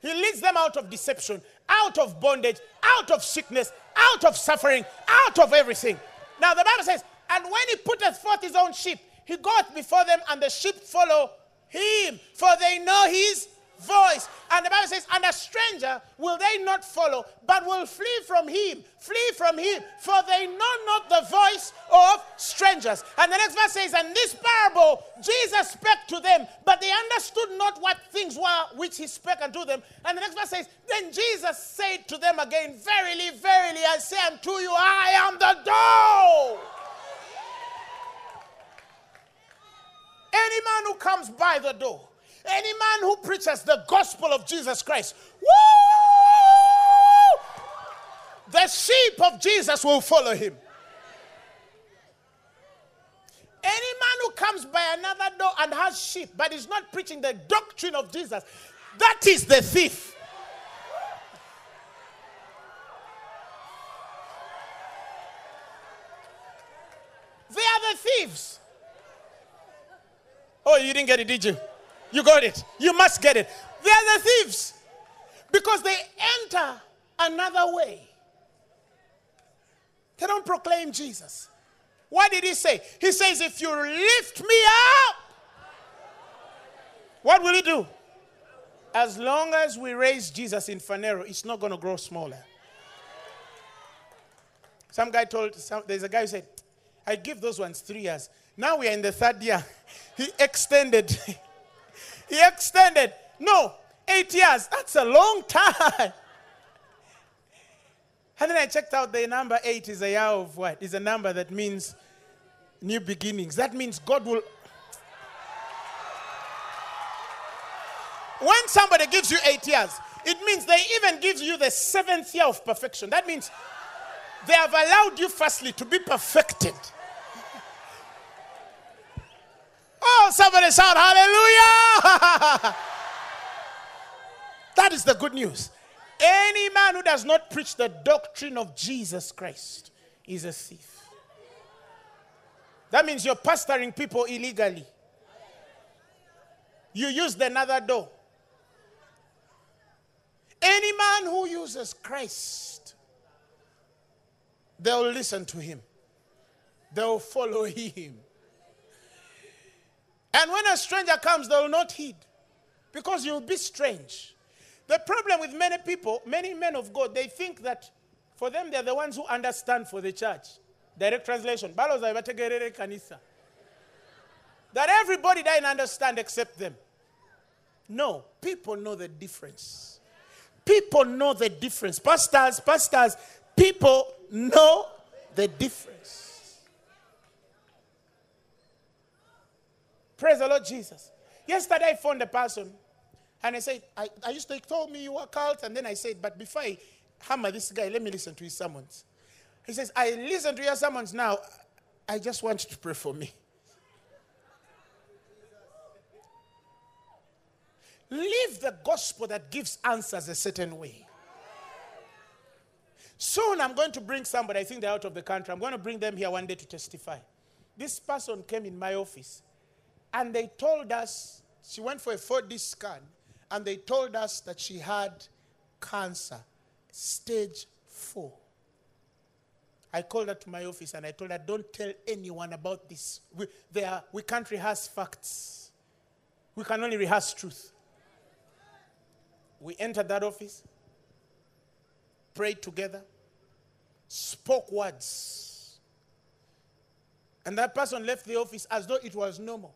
He leads them out of deception, out of bondage, out of sickness, out of suffering, out of everything. Now the Bible says, and when he putteth forth his own sheep, he goeth before them, and the sheep follow him, for they know his voice. And the Bible says, And a stranger will they not follow, but will flee from him. Flee from him, for they know not the voice of strangers. And the next verse says, And this parable Jesus spake to them, but they understood not what things were which he spake unto them. And the next verse says, Then Jesus said to them again, Verily, verily, I say unto you, I am the door. Any man who comes by the door any man who preaches the gospel of Jesus Christ, woo! The sheep of Jesus will follow him. Any man who comes by another door and has sheep, but is not preaching the doctrine of Jesus, that is the thief. They are the thieves. Oh, you didn't get it, did you? You got it. You must get it. They are the thieves because they enter another way. They don't proclaim Jesus. What did he say? He says, If you lift me up, what will he do? As long as we raise Jesus in Phaneroo, it's not going to grow smaller. Some guy told, some, there's a guy who said, I give those ones three years. Now we are in the third year. (laughs) He extended. (laughs) He extended. No, eight years. That's a long time. (laughs) And then I checked out the number eight is a year of what? Is a number that means new beginnings. That means God will. When somebody gives you eight years, it means they even give you the seventh year of perfection. That means they have allowed you, firstly, to be perfected. Oh, somebody shout hallelujah! (laughs) that is the good news. Any man who does not preach the doctrine of Jesus Christ is a thief. That means you're pastoring people illegally. You use the another door. Any man who uses Christ, they'll listen to him, they'll follow (laughs) him. And when a stranger comes, they will not heed because you'll be strange. The problem with many people, many men of God, they think that for them they're the ones who understand for the church. Direct translation. That everybody doesn't understand except them. No, people know the difference. People know the difference. Pastors, pastors, people know the difference. Praise the Lord Jesus. Yesterday I phoned a person and I said, I, I used to told me you were cult, and then I said, but before I hammer this guy, let me listen to his sermons. He says, I listen to your sermons now. I just want you to pray for me. Live the gospel that gives answers a certain way. Soon I'm going to bring somebody, I think they're out of the country. I'm going to bring them here one day to testify. This person came in my office and they told us, she went for a 4D scan, and they told us that she had cancer, stage four. I called her to my office and I told her, don't tell anyone about this. We, are, we can't rehearse facts, we can only rehearse truth. We entered that office, prayed together, spoke words. And that person left the office as though it was normal.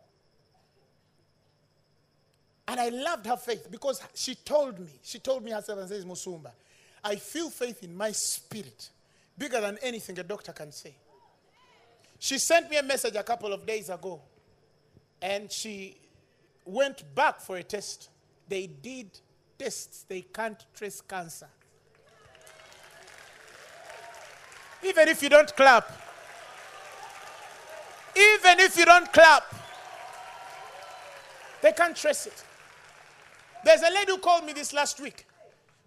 And I loved her faith because she told me, she told me herself and says, Musumba, I feel faith in my spirit bigger than anything a doctor can say. She sent me a message a couple of days ago and she went back for a test. They did tests, they can't trace cancer. Even if you don't clap, even if you don't clap, they can't trace it. There's a lady who called me this last week.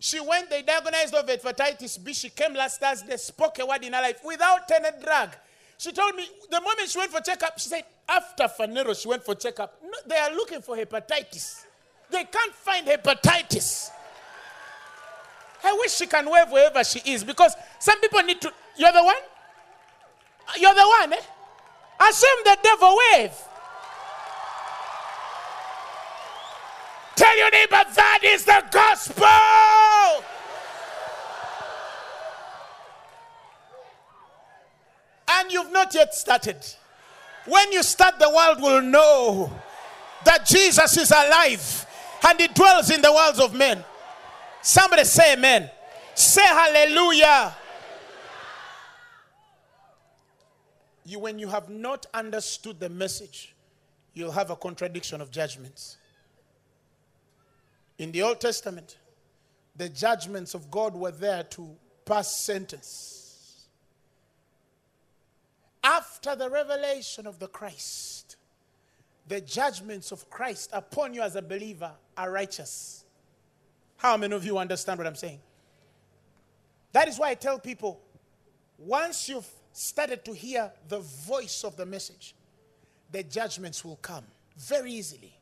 She went, they diagnosed with hepatitis B. She came last Thursday, spoke a word in her life without any drug. She told me the moment she went for checkup, she said after Phaneroo, she went for checkup. No, they are looking for hepatitis. They can't find hepatitis. I wish she can wave wherever she is because some people need to. You're the one? You're the one, eh? Assume the devil wave. Tell your neighbor that is the gospel. And you've not yet started. When you start, the world will know that Jesus is alive and he dwells in the worlds of men. Somebody say amen. Say hallelujah. You, when you have not understood the message, you'll have a contradiction of judgments. In the Old Testament, the judgments of God were there to pass sentence. After the revelation of the Christ, the judgments of Christ upon you as a believer are righteous. How many of you understand what I'm saying? That is why I tell people once you've started to hear the voice of the message, the judgments will come very easily.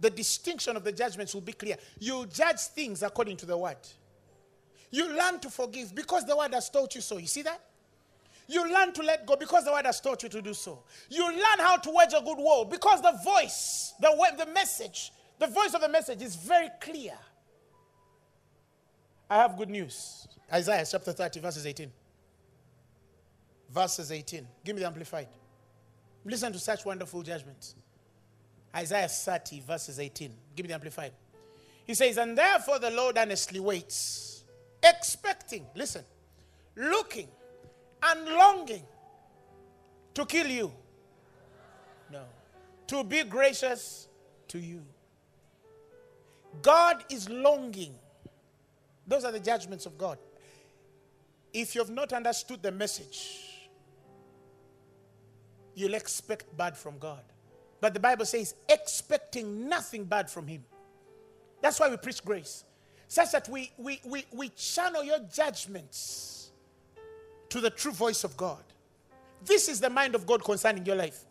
The distinction of the judgments will be clear. You judge things according to the word. You learn to forgive because the word has taught you so. You see that? You learn to let go because the word has taught you to do so. You learn how to wage a good war because the voice, the, the message, the voice of the message is very clear. I have good news. Isaiah chapter 30, verses 18. Verses 18. Give me the amplified. Listen to such wonderful judgments. Isaiah 30, verses 18. Give me the amplified. He says, And therefore the Lord earnestly waits, expecting, listen, looking and longing to kill you. No. To be gracious to you. God is longing those are the judgments of God. If you have not understood the message, you'll expect bad from God. But the Bible says, expecting nothing bad from Him. That's why we preach grace, such that we, we, we, we channel your judgments to the true voice of God. This is the mind of God concerning your life.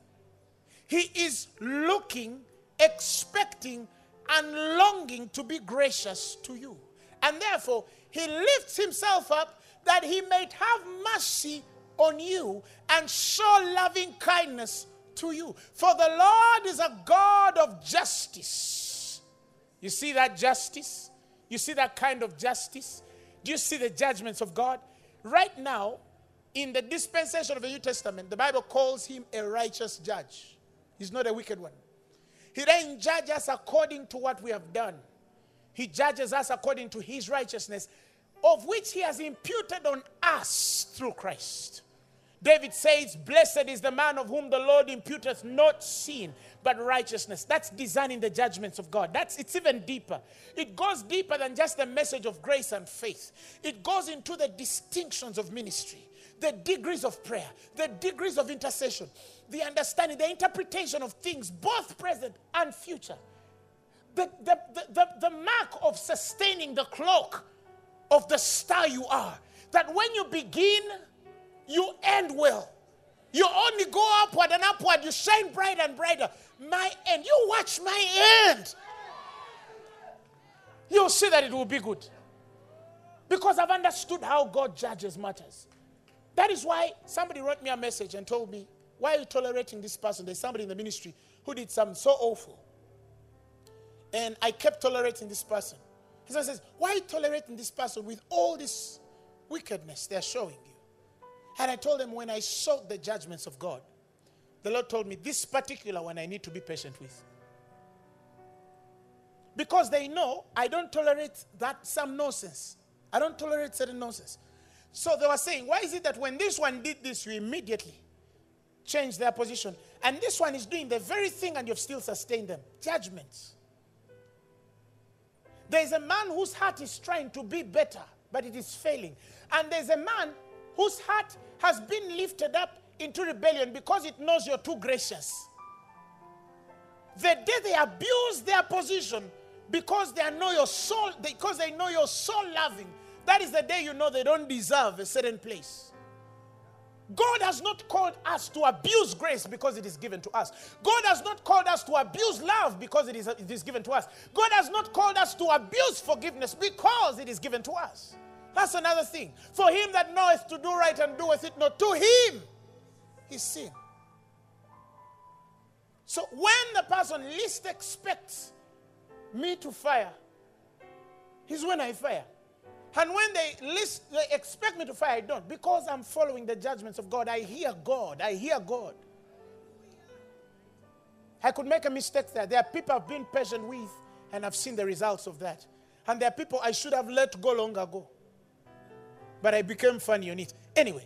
He is looking, expecting, and longing to be gracious to you. And therefore, he lifts himself up that he may have mercy on you and show loving kindness to you. For the Lord is a God of justice. You see that justice? You see that kind of justice? Do you see the judgments of God? Right now, in the dispensation of the New Testament, the Bible calls him a righteous judge. He's not a wicked one. He doesn't judge us according to what we have done. He judges us according to his righteousness, of which he has imputed on us through Christ. David says, Blessed is the man of whom the Lord imputeth not sin, but righteousness. That's designing the judgments of God. That's it's even deeper. It goes deeper than just the message of grace and faith. It goes into the distinctions of ministry, the degrees of prayer, the degrees of intercession, the understanding, the interpretation of things, both present and future the, the, the, the, mark of sustaining the cloak of the star you are. That when you begin, you end well. You only go upward and upward. You shine brighter and brighter. My end. You watch my end. You'll see that it will be good. Because I've understood how God judges matters. That is why somebody wrote me a message and told me, Why are you tolerating this person? There's somebody in the ministry who did something so awful. And I kept tolerating this person. He says, Why are you tolerating this person with all this wickedness they're showing? And I told them When I saw the judgments of God, the Lord told me, This particular one I need to be patient with. Because they know I don't tolerate that some nonsense. I don't tolerate certain nonsense. So they were saying, Why is it that when this one did this, you immediately change their position? And this one is doing the very thing and you've still sustained them? Judgments. There's a man whose heart is trying to be better, but it is failing. And there's a man whose heart has been lifted up into rebellion because it knows you're too gracious. The day they abuse their position because they know your soul, because they know you're so loving, that is the day you know they don't deserve a certain place. God has not called us to abuse grace because it is given to us. God has not called us to abuse love because it is, it is given to us. God has not called us to abuse forgiveness because it is given to us. That's another thing. For him that knoweth to do right and doeth it not, to him is sin. So when the person least expects me to fire, is when I fire. And when they least they expect me to fire, I don't. Because I'm following the judgments of God. I hear God. I hear God. I could make a mistake there. There are people I've been patient with, and I've seen the results of that. And there are people I should have let go long ago. But I became funny on it. Anyway,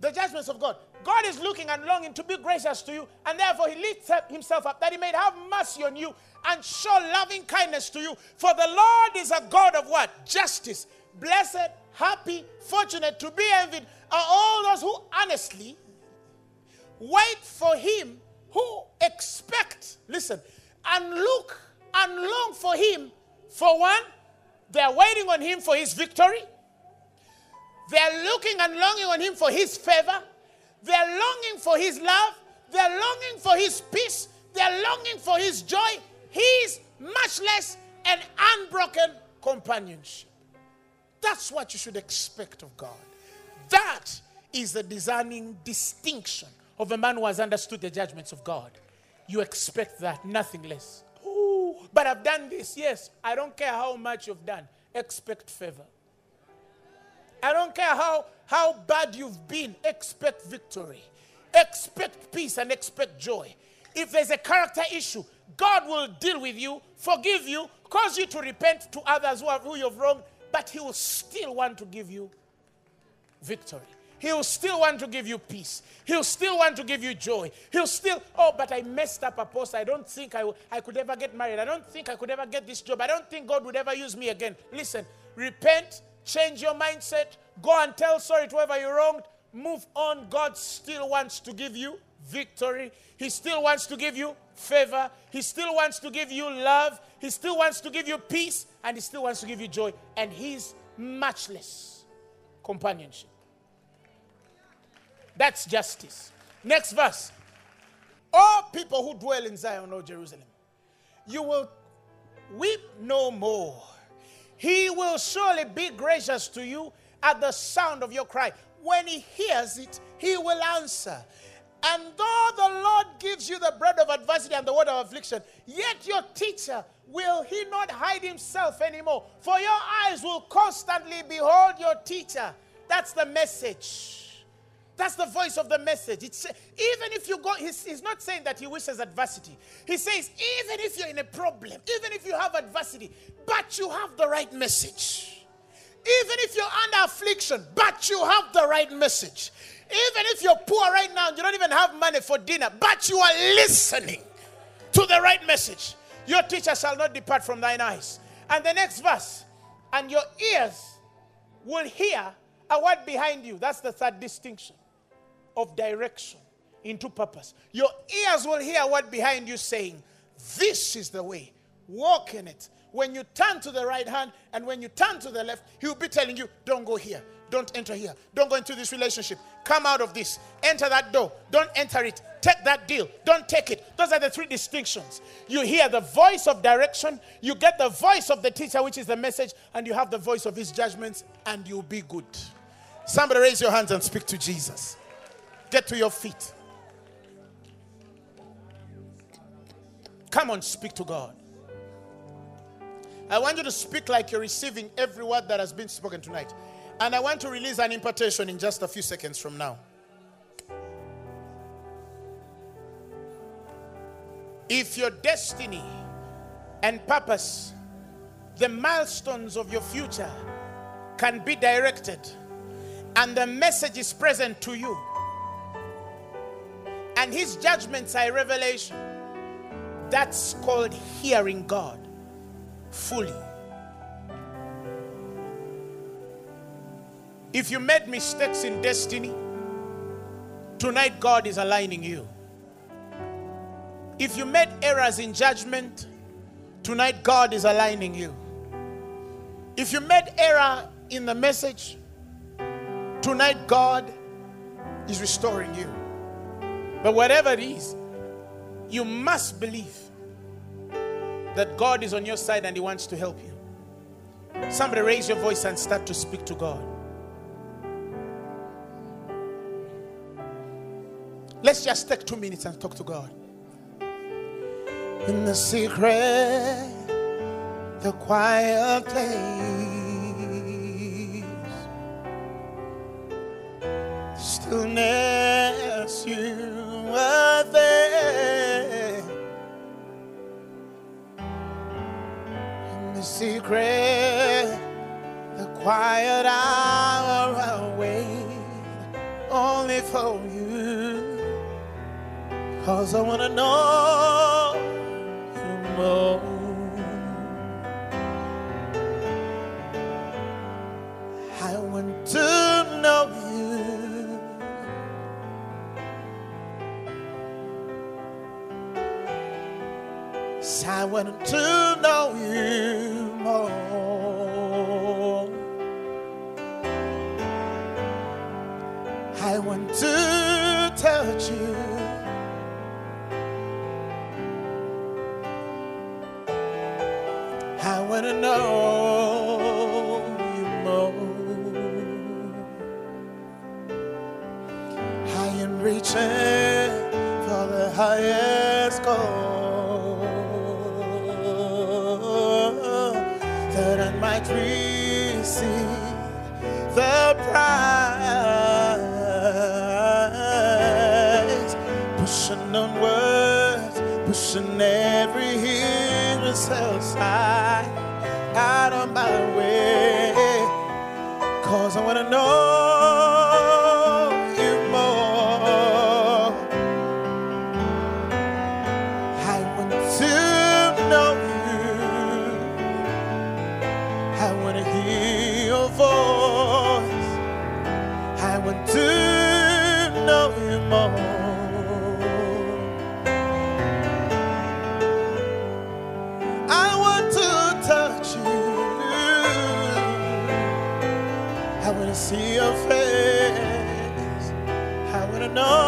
the judgments of God. God is looking and longing to be gracious to you, and therefore He lifts Himself up that He may have mercy on you and show loving kindness to you. For the Lord is a God of what? Justice blessed, happy, fortunate, to be envied are all those who honestly wait for him, who expect, listen, and look and long for him. For one, they are waiting on him for his victory. They are looking and longing on him for his favor. They are longing for his love. They are longing for his peace. They are longing for his joy, He is much less an unbroken companionship. That's what you should expect of God. That is the discerning distinction of a man who has understood the judgments of God. You expect that, nothing less. Ooh, but I've done this. Yes, I don't care how much you've done. Expect favor. I don't care how, how bad you've been. Expect victory. Expect peace and expect joy. If there's a character issue, God will deal with you, forgive you, cause you to repent to others who, have, who you've wronged, but He will still want to give you victory. He will still want to give you peace. He'll still want to give you joy. He'll still, oh, but I messed up, Apostle. I don't think I, I could ever get married. I don't think I could ever get this job. I don't think God would ever use me again. Listen, repent, change your mindset, go and tell sorry to whoever you wronged, move on. God still wants to give you victory. He still wants to give you favor. He still wants to give you love. He still wants to give you peace. And He still wants to give you joy. And His matchless companionship. That's justice. Next verse. All people who dwell in Zion or Jerusalem, you will weep no more. He will surely be gracious to you at the sound of your cry. When he hears it, he will answer. And though the Lord gives you the bread of adversity and the word of affliction, yet your teacher will he not hide himself anymore? For your eyes will constantly behold your teacher. That's the message. That's the voice of the message. It's, even if you go, he's, he's not saying that he wishes adversity. He says, even if you're in a problem, even if you have adversity, but you have the right message. Even if you're under affliction, but you have the right message. Even if you're poor right now and you don't even have money for dinner, but you are listening to the right message, your teacher shall not depart from thine eyes. And the next verse, and your ears will hear a word behind you. That's the third distinction of direction into purpose. Your ears will hear what behind you saying, This is the way, walk in it. When you turn to the right hand and when you turn to the left, he will be telling you, Don't go here, don't enter here. Don't go into this relationship. Come out of this. Enter that door. Don't enter it. Take that deal. Don't take it. Those are the three distinctions. You hear the voice of direction, you get the voice of the teacher, which is the message, and you have the voice of his judgments, and you'll be good. Somebody raise your hands and speak to Jesus. Get to your feet. Come on, speak to God. I want you to speak like you're receiving every word that has been spoken tonight. And I want to release an impartation in just a few seconds from now. If your destiny and purpose, the milestones of your future, can be directed, and the message is present to you, and his judgments are revelation, that's called hearing God fully. If you made mistakes in destiny, tonight God is aligning you. If you made errors in judgment, Tonight, God is aligning you. If you made error in the message, tonight, God is restoring you. But whatever it is, you must believe that God is on your side and He wants to help you. Somebody raise your voice and start to speak to God. Let's just take two minutes and talk to God. In the secret, the quiet place, stillness, you In the secret, the quiet hour, I wait only for you. Cause I wanna know I want to know you more. I want to touch you. I want to know prize. Pushing onwards, pushing every hindrance aside, out of my way. Cause I wanna know you more. I want to know you. I want to hear your voice. Know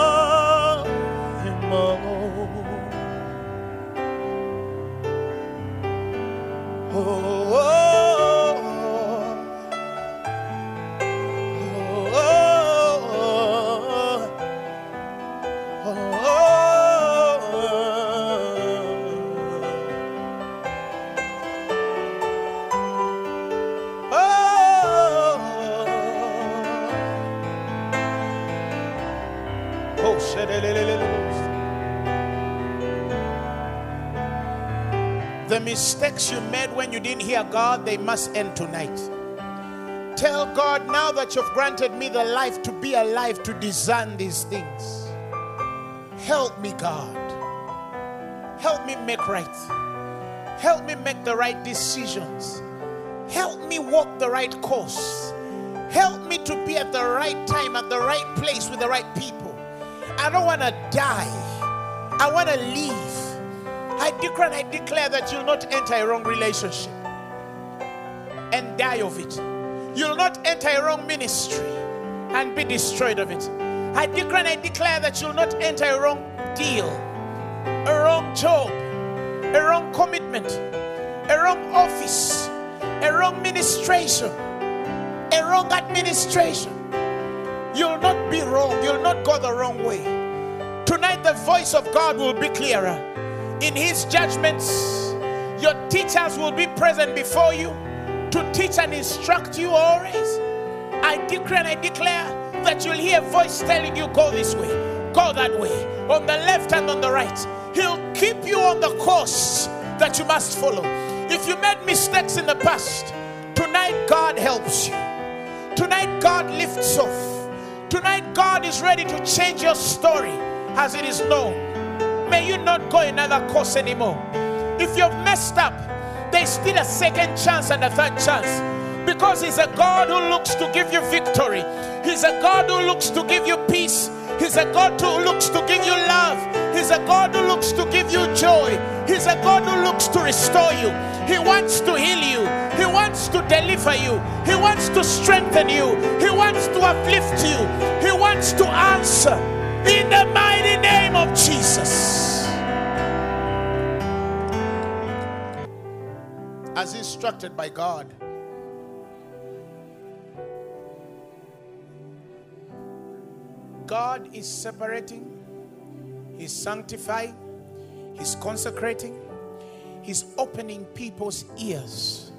mistakes you made when you didn't hear God, they must end tonight. Tell God now that you've granted me the life to be alive to discern these things. Help me, God. Help me make right. Help me make the right decisions. Help me walk the right course. Help me to be at the right time, at the right place with the right people. I don't want to die. I want to live. I declare I declare that you'll not enter a wrong relationship and die of it. You'll not enter a wrong ministry and be destroyed of it. I declare I declare that you'll not enter a wrong deal, a wrong job, a wrong commitment, a wrong office, a wrong ministration, a wrong administration. You'll not be wrong. You'll not go the wrong way. Tonight, the voice of God will be clearer. In His judgments, your teachers will be present before you to teach and instruct you always. I declare and I declare that you'll hear a voice telling you, go this way, go that way, on the left and on the right. He'll keep you on the course that you must follow. If you made mistakes in the past, tonight God helps you. Tonight God lifts off. Tonight God is ready to change your story as it is known. May you not go another course anymore. If you've messed up, there's still a second chance and a third chance. Because He's a God who looks to give you victory. He's a God who looks to give you peace. He's a God who looks to give you love. He's a God who looks to give you joy. He's a God who looks to restore you. He wants to heal you. He wants to deliver you. He wants to strengthen you. He wants to uplift you. He wants to answer in the mighty name of Jesus. As instructed by God. God is separating, He's sanctifying, He's consecrating, He's opening people's ears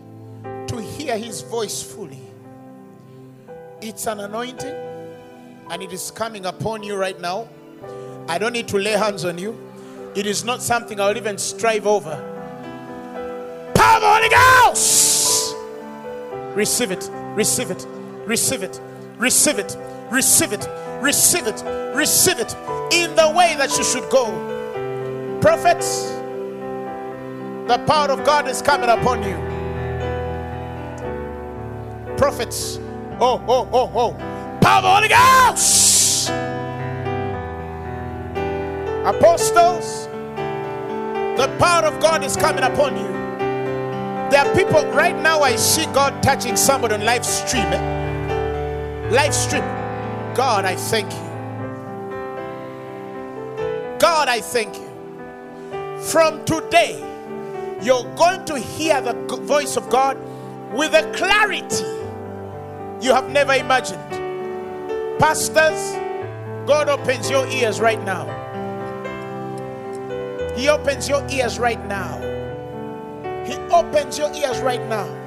to hear His voice fully. It's an anointing and it is coming upon you right now. I don't need to lay hands on you, it is not something I'll even strive over. Power of the Holy Ghost! Receive it, receive it, receive it, receive it, receive it receive it, receive it in the way that you should go. Prophets, the power of God is coming upon you. Prophets, oh, oh, oh, oh, power of the Holy Ghost. Apostles, the power of God is coming upon you. There are people right now, I see God touching somebody on live stream. Eh? Live stream. God, I thank you. God, I thank you. From today, you're going to hear the voice of God with a clarity you have never imagined. Pastors, God opens your ears right now. He opens your ears right now. He opens your ears right now